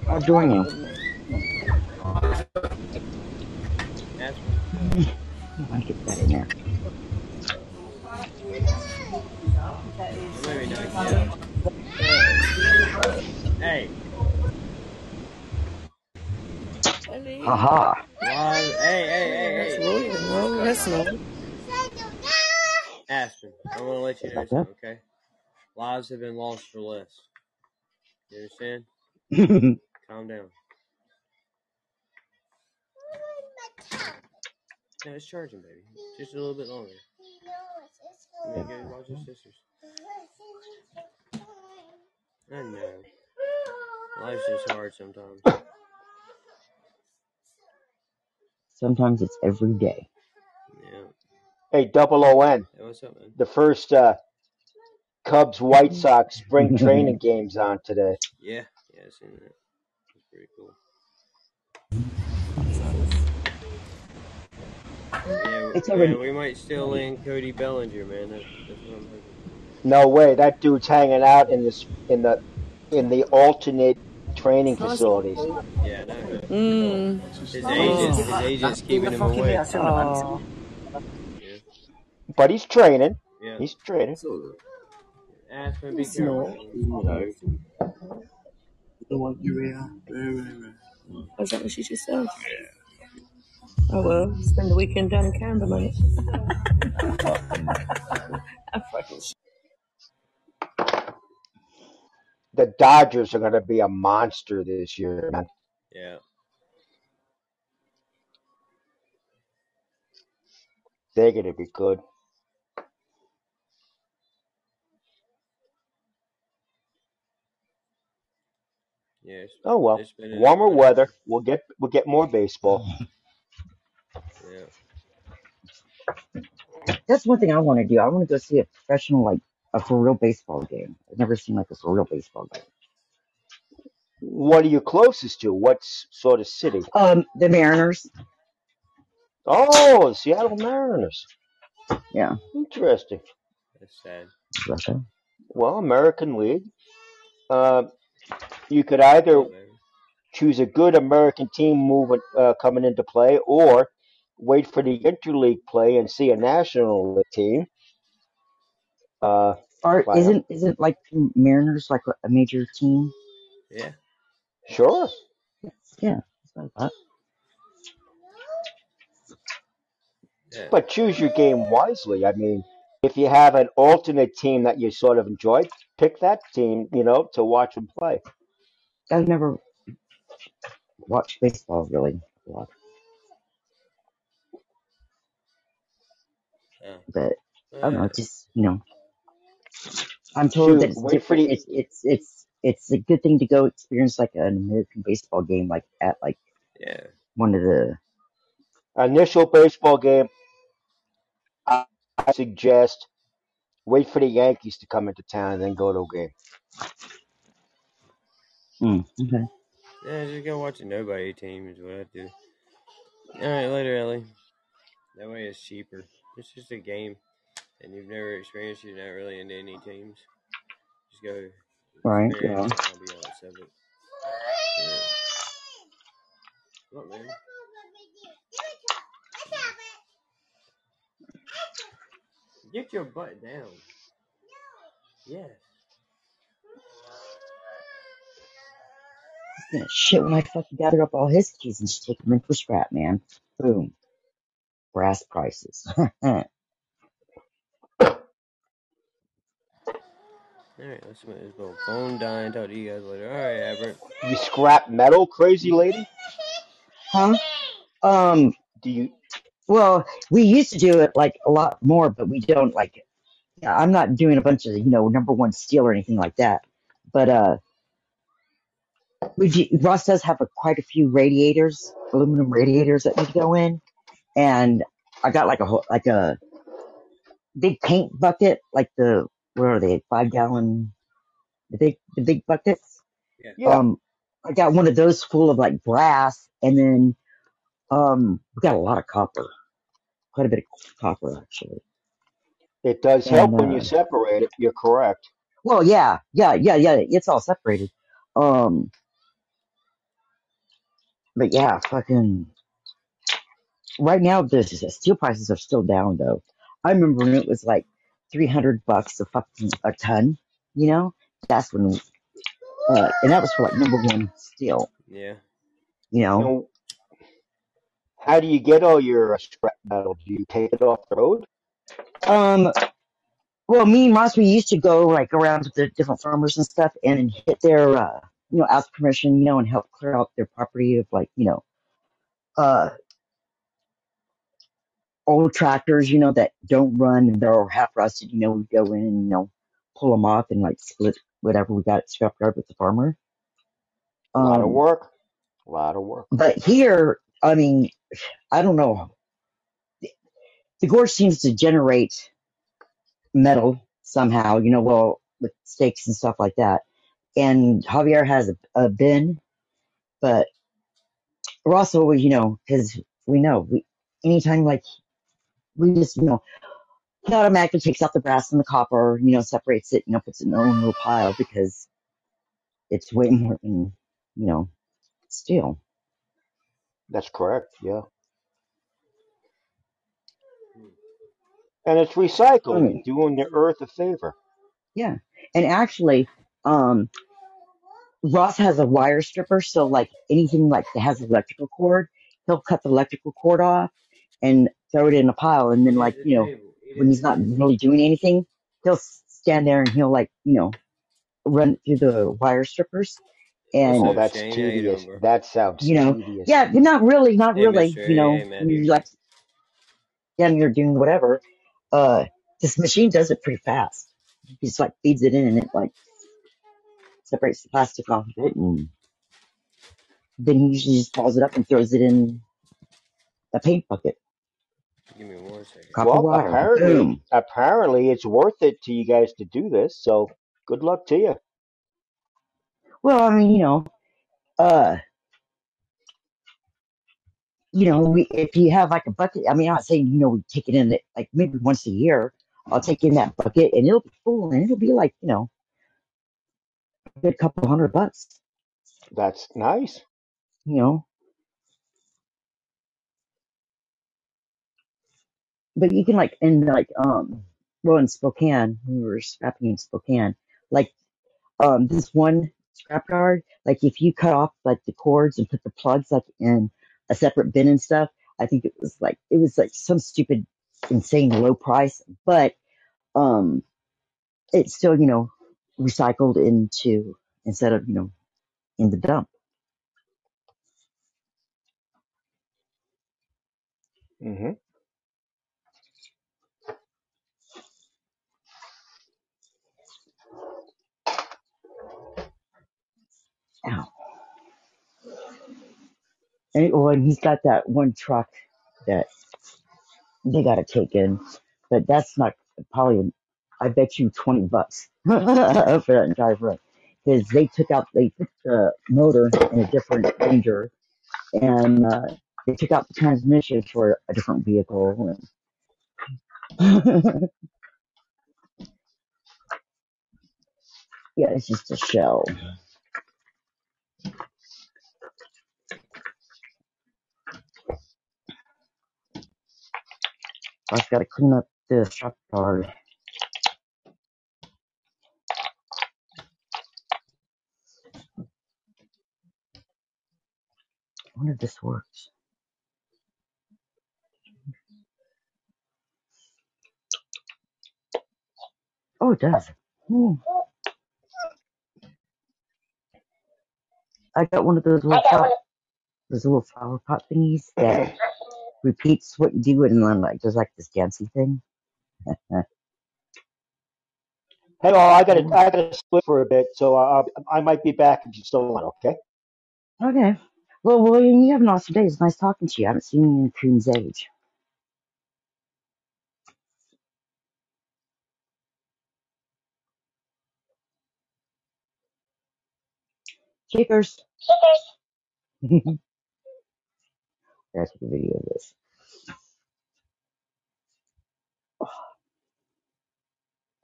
I'll join you. I get that in there. Maybe not yet. Hey, Haha. live. Hey, hey, hey, hey. well, that's not. Aspen, I want to let you know something, okay? Lives have been lost for less. You understand? [laughs] Calm down. No, it's charging, baby. Just a little bit longer. Let me go watch your sisters. I know. [laughs] Life's just hard sometimes. Sometimes it's every day. Yeah. Hey, double O N. Hey, what's up, man? The first uh, Cubs White [laughs] Sox spring training [laughs] games on today. Yeah, yeah, I seen that. It's pretty cool. Yeah, It's yeah, already- we might still land Cody Bellinger, man. That's, that's what I'm hoping. No way, that dude's hanging out in this in the in the alternate training facilities. Yeah, no. Mm. His agents, his agents keeping him away. Oh. But he's training. Yeah. He's training. Aspen, be It's careful. not. Is that what she just said? Yeah. Oh well, spend the weekend down in Canberra, mate. [laughs] [laughs] Have fucking The Dodgers are going to be a monster this year, man. Yeah. They're going to be good. Yeah. Oh well, been warmer winter. weather. We'll get we'll get more baseball. Yeah. That's one thing I want to do. I want to go see a professional, like a for real baseball game. I've never seen like a for real baseball game. What are you closest to? What s- sort of city? Um, the Mariners. Oh, the Seattle Mariners. Yeah. Interesting. That's sad. Russia. Well, American League. Uh, you could either choose a good American team moving uh, coming into play, or wait for the interleague play and see a national league team. Uh, Or why not? isn't isn't like Mariners like a major team? Yeah. Sure. Yeah. That's what I thought. Yeah. But choose your game wisely. I mean, if you have an alternate team that you sort of enjoy, pick that team, you know, to watch them play. I've never watched baseball really a lot, Yeah. but I don't know. Yeah. Just you know, I'm told that Shoot, it's wait for different. the It's it's it's it's a good thing to go experience like an American baseball game, like at like Yeah. one of the initial baseball game. I I suggest wait for the Yankees to come into town and then go to a game. Mm, okay. Yeah, just go watch a nobody team is what I do. Alright, later, Ellie. That way it's cheaper. It's just a game. And you've never experienced it, you're not really into any teams. Just go Right. Yeah. it and ambiance of it. Yeah. What, man? Get your butt down. Yes. Yeah, shit, when I fucking gather up all his keys and just take them in for scrap, man. Boom. Brass prices. [laughs] Alright, let's make this little phone dying. Talk to you guys later. Alright, Everett. You scrap metal, crazy lady? huh? Um, Do you? well, we used to do it like a lot more, but we don't like, it. yeah, I'm not doing a bunch of, you know, number one steel or anything like that. But, uh, we do, Ross does have a, quite a few radiators, aluminum radiators that need to go in. And I got like a whole, like a big paint bucket, like the, what are they, five gallon, the big, the big buckets. Yeah. Um, I got one of those full of like brass, and then um, we got a lot of copper, quite a bit of copper actually. It does help And when you uh, separate it. You're correct. well, yeah, yeah, yeah, yeah, it's all separated. Um, but yeah, fucking. Right now, the the steel prices are still down though. I remember when it was like three hundred bucks a fucking a ton. You know, that's when, uh, and that was for like number one steel. Yeah. You know, And how do you get all your uh, scrap metal? Do you take it off the road? Um, well, me and Ross, we used to go like around to the different farmers and stuff and hit their, uh, you know, ask permission, you know, and help clear out their property of like, you know, uh, old tractors, you know, that don't run and they're half rusted, you know, we go in and, you know, pull them off and like split whatever we got at scrapyard with the farmer. A lot of Um, work. A lot of work. but here, I mean, I don't know. The gorge seems to generate metal somehow, you know, well, with stakes and stuff like that. And Javier has a, a bin, but we're you know, because we know, we, anytime like, we just, you know, he automatically takes out the brass and the copper, you know, separates it, you know, puts it in their own little pile because it's way more than, you know, steel. That's correct. Yeah. And it's recycling, doing the earth a favor. Yeah. And actually, um, Ross has a wire stripper, so like anything like that has electrical cord, he'll cut the electrical cord off and throw it in a pile, and then like you know when he's not really doing anything, he'll stand there and he'll like you know run through the wire strippers and Oh, that's tedious. That sounds you know, tedious. yeah, but not really, not Hey, really. mister. You know, Hey, you're like, yeah, and you're doing whatever. Uh, this machine does it pretty fast. He just like feeds it in and it like separates the plastic off of it and then he usually just balls it up and throws it in a paint bucket. Give me one second. Copper Well, wire. apparently, Boom. apparently, it's worth it to you guys to do this. So, good luck to you. Well, I mean, you know, uh, you know, we, if you have like a bucket, I mean, I'm not saying, you know, we take it in it like maybe once a year. I'll take in that bucket and it'll be full and it'll be like, you know, a good couple hundred bucks, That's nice. you know. But you can like, and like, um, well, in Spokane, we were scrapping in Spokane, like, um, this one scrap scrapyard, like if you cut off like the cords and put the plugs like in a separate bin and stuff, I think it was like, it was like some stupid, insane low price, but, um, it's still, you know, recycled into, instead of, you know, in the dump. hmm And, and he's got that one truck that they got to take in, but that's not probably, I bet you 20 bucks [laughs] for that run. Because they took out, they put the motor in a different Ranger and uh, they took out the transmission for a different vehicle. And [laughs] yeah, it's just a shell. I've got to clean up this truck yard. I wonder if this works. Oh, it does. Hmm. I got one of those little flower, those little flower pot thingies that repeats what you do and then like does like this dancing thing. [laughs] Hey, well, I got to I got to split for a bit, so I, I might be back if you still want. Okay. okay. Well, William, you have an awesome day. It's nice talking to you. I haven't seen you in Coon's age. Checkers. [laughs] That's what the video this. [sighs]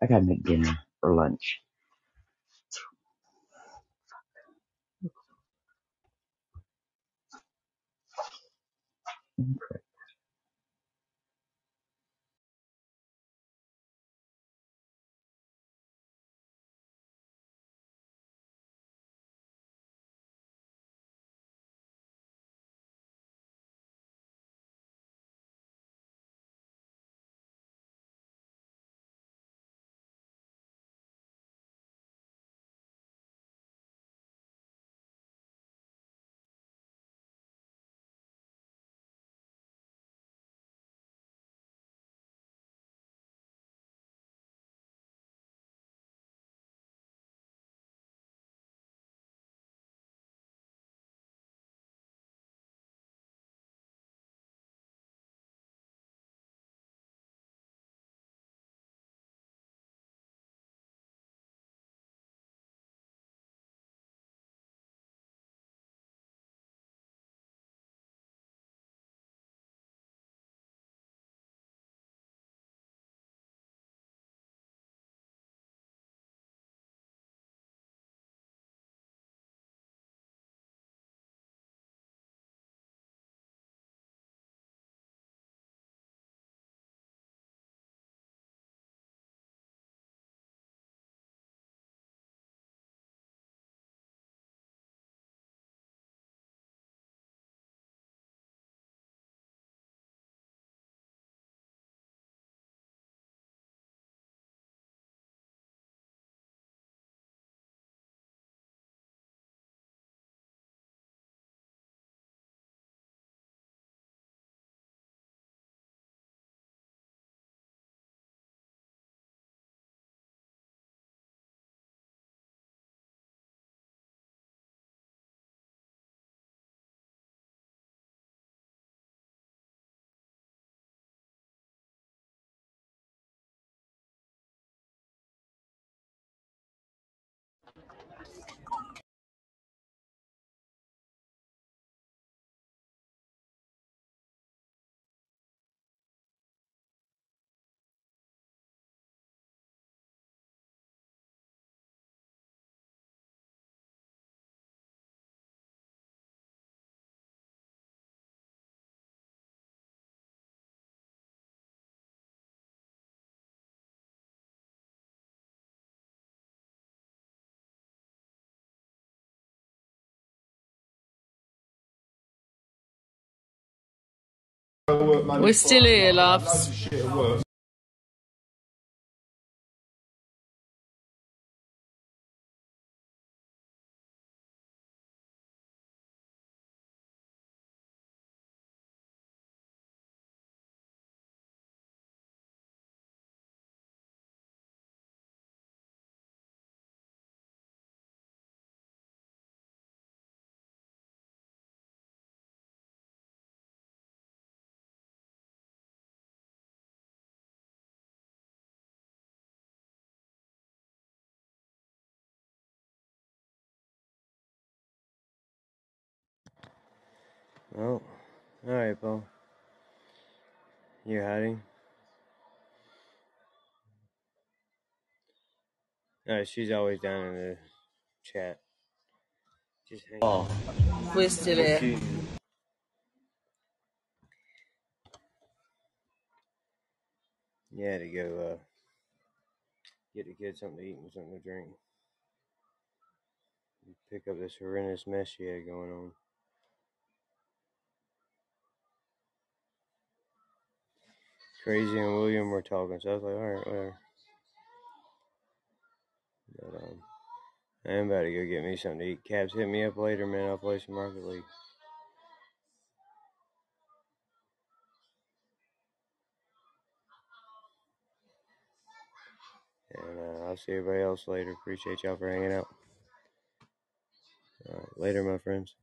I gotta make dinner or lunch. Okay. We're still here, loves. Oh, all right, Paul. You're hiding. No, she's always down in the chat. Just hang Oh. Still here. Yeah, to go uh, get the kids something to eat and something to drink. Pick up this horrendous mess she had going on. Crazy and William were talking, so I was like, all right, whatever. But um, I am about to go get me something to eat. Caps, hit me up later, man. I'll play some Rocket League. And uh, I'll see everybody else later. Appreciate y'all for hanging out. All right, later, my friends.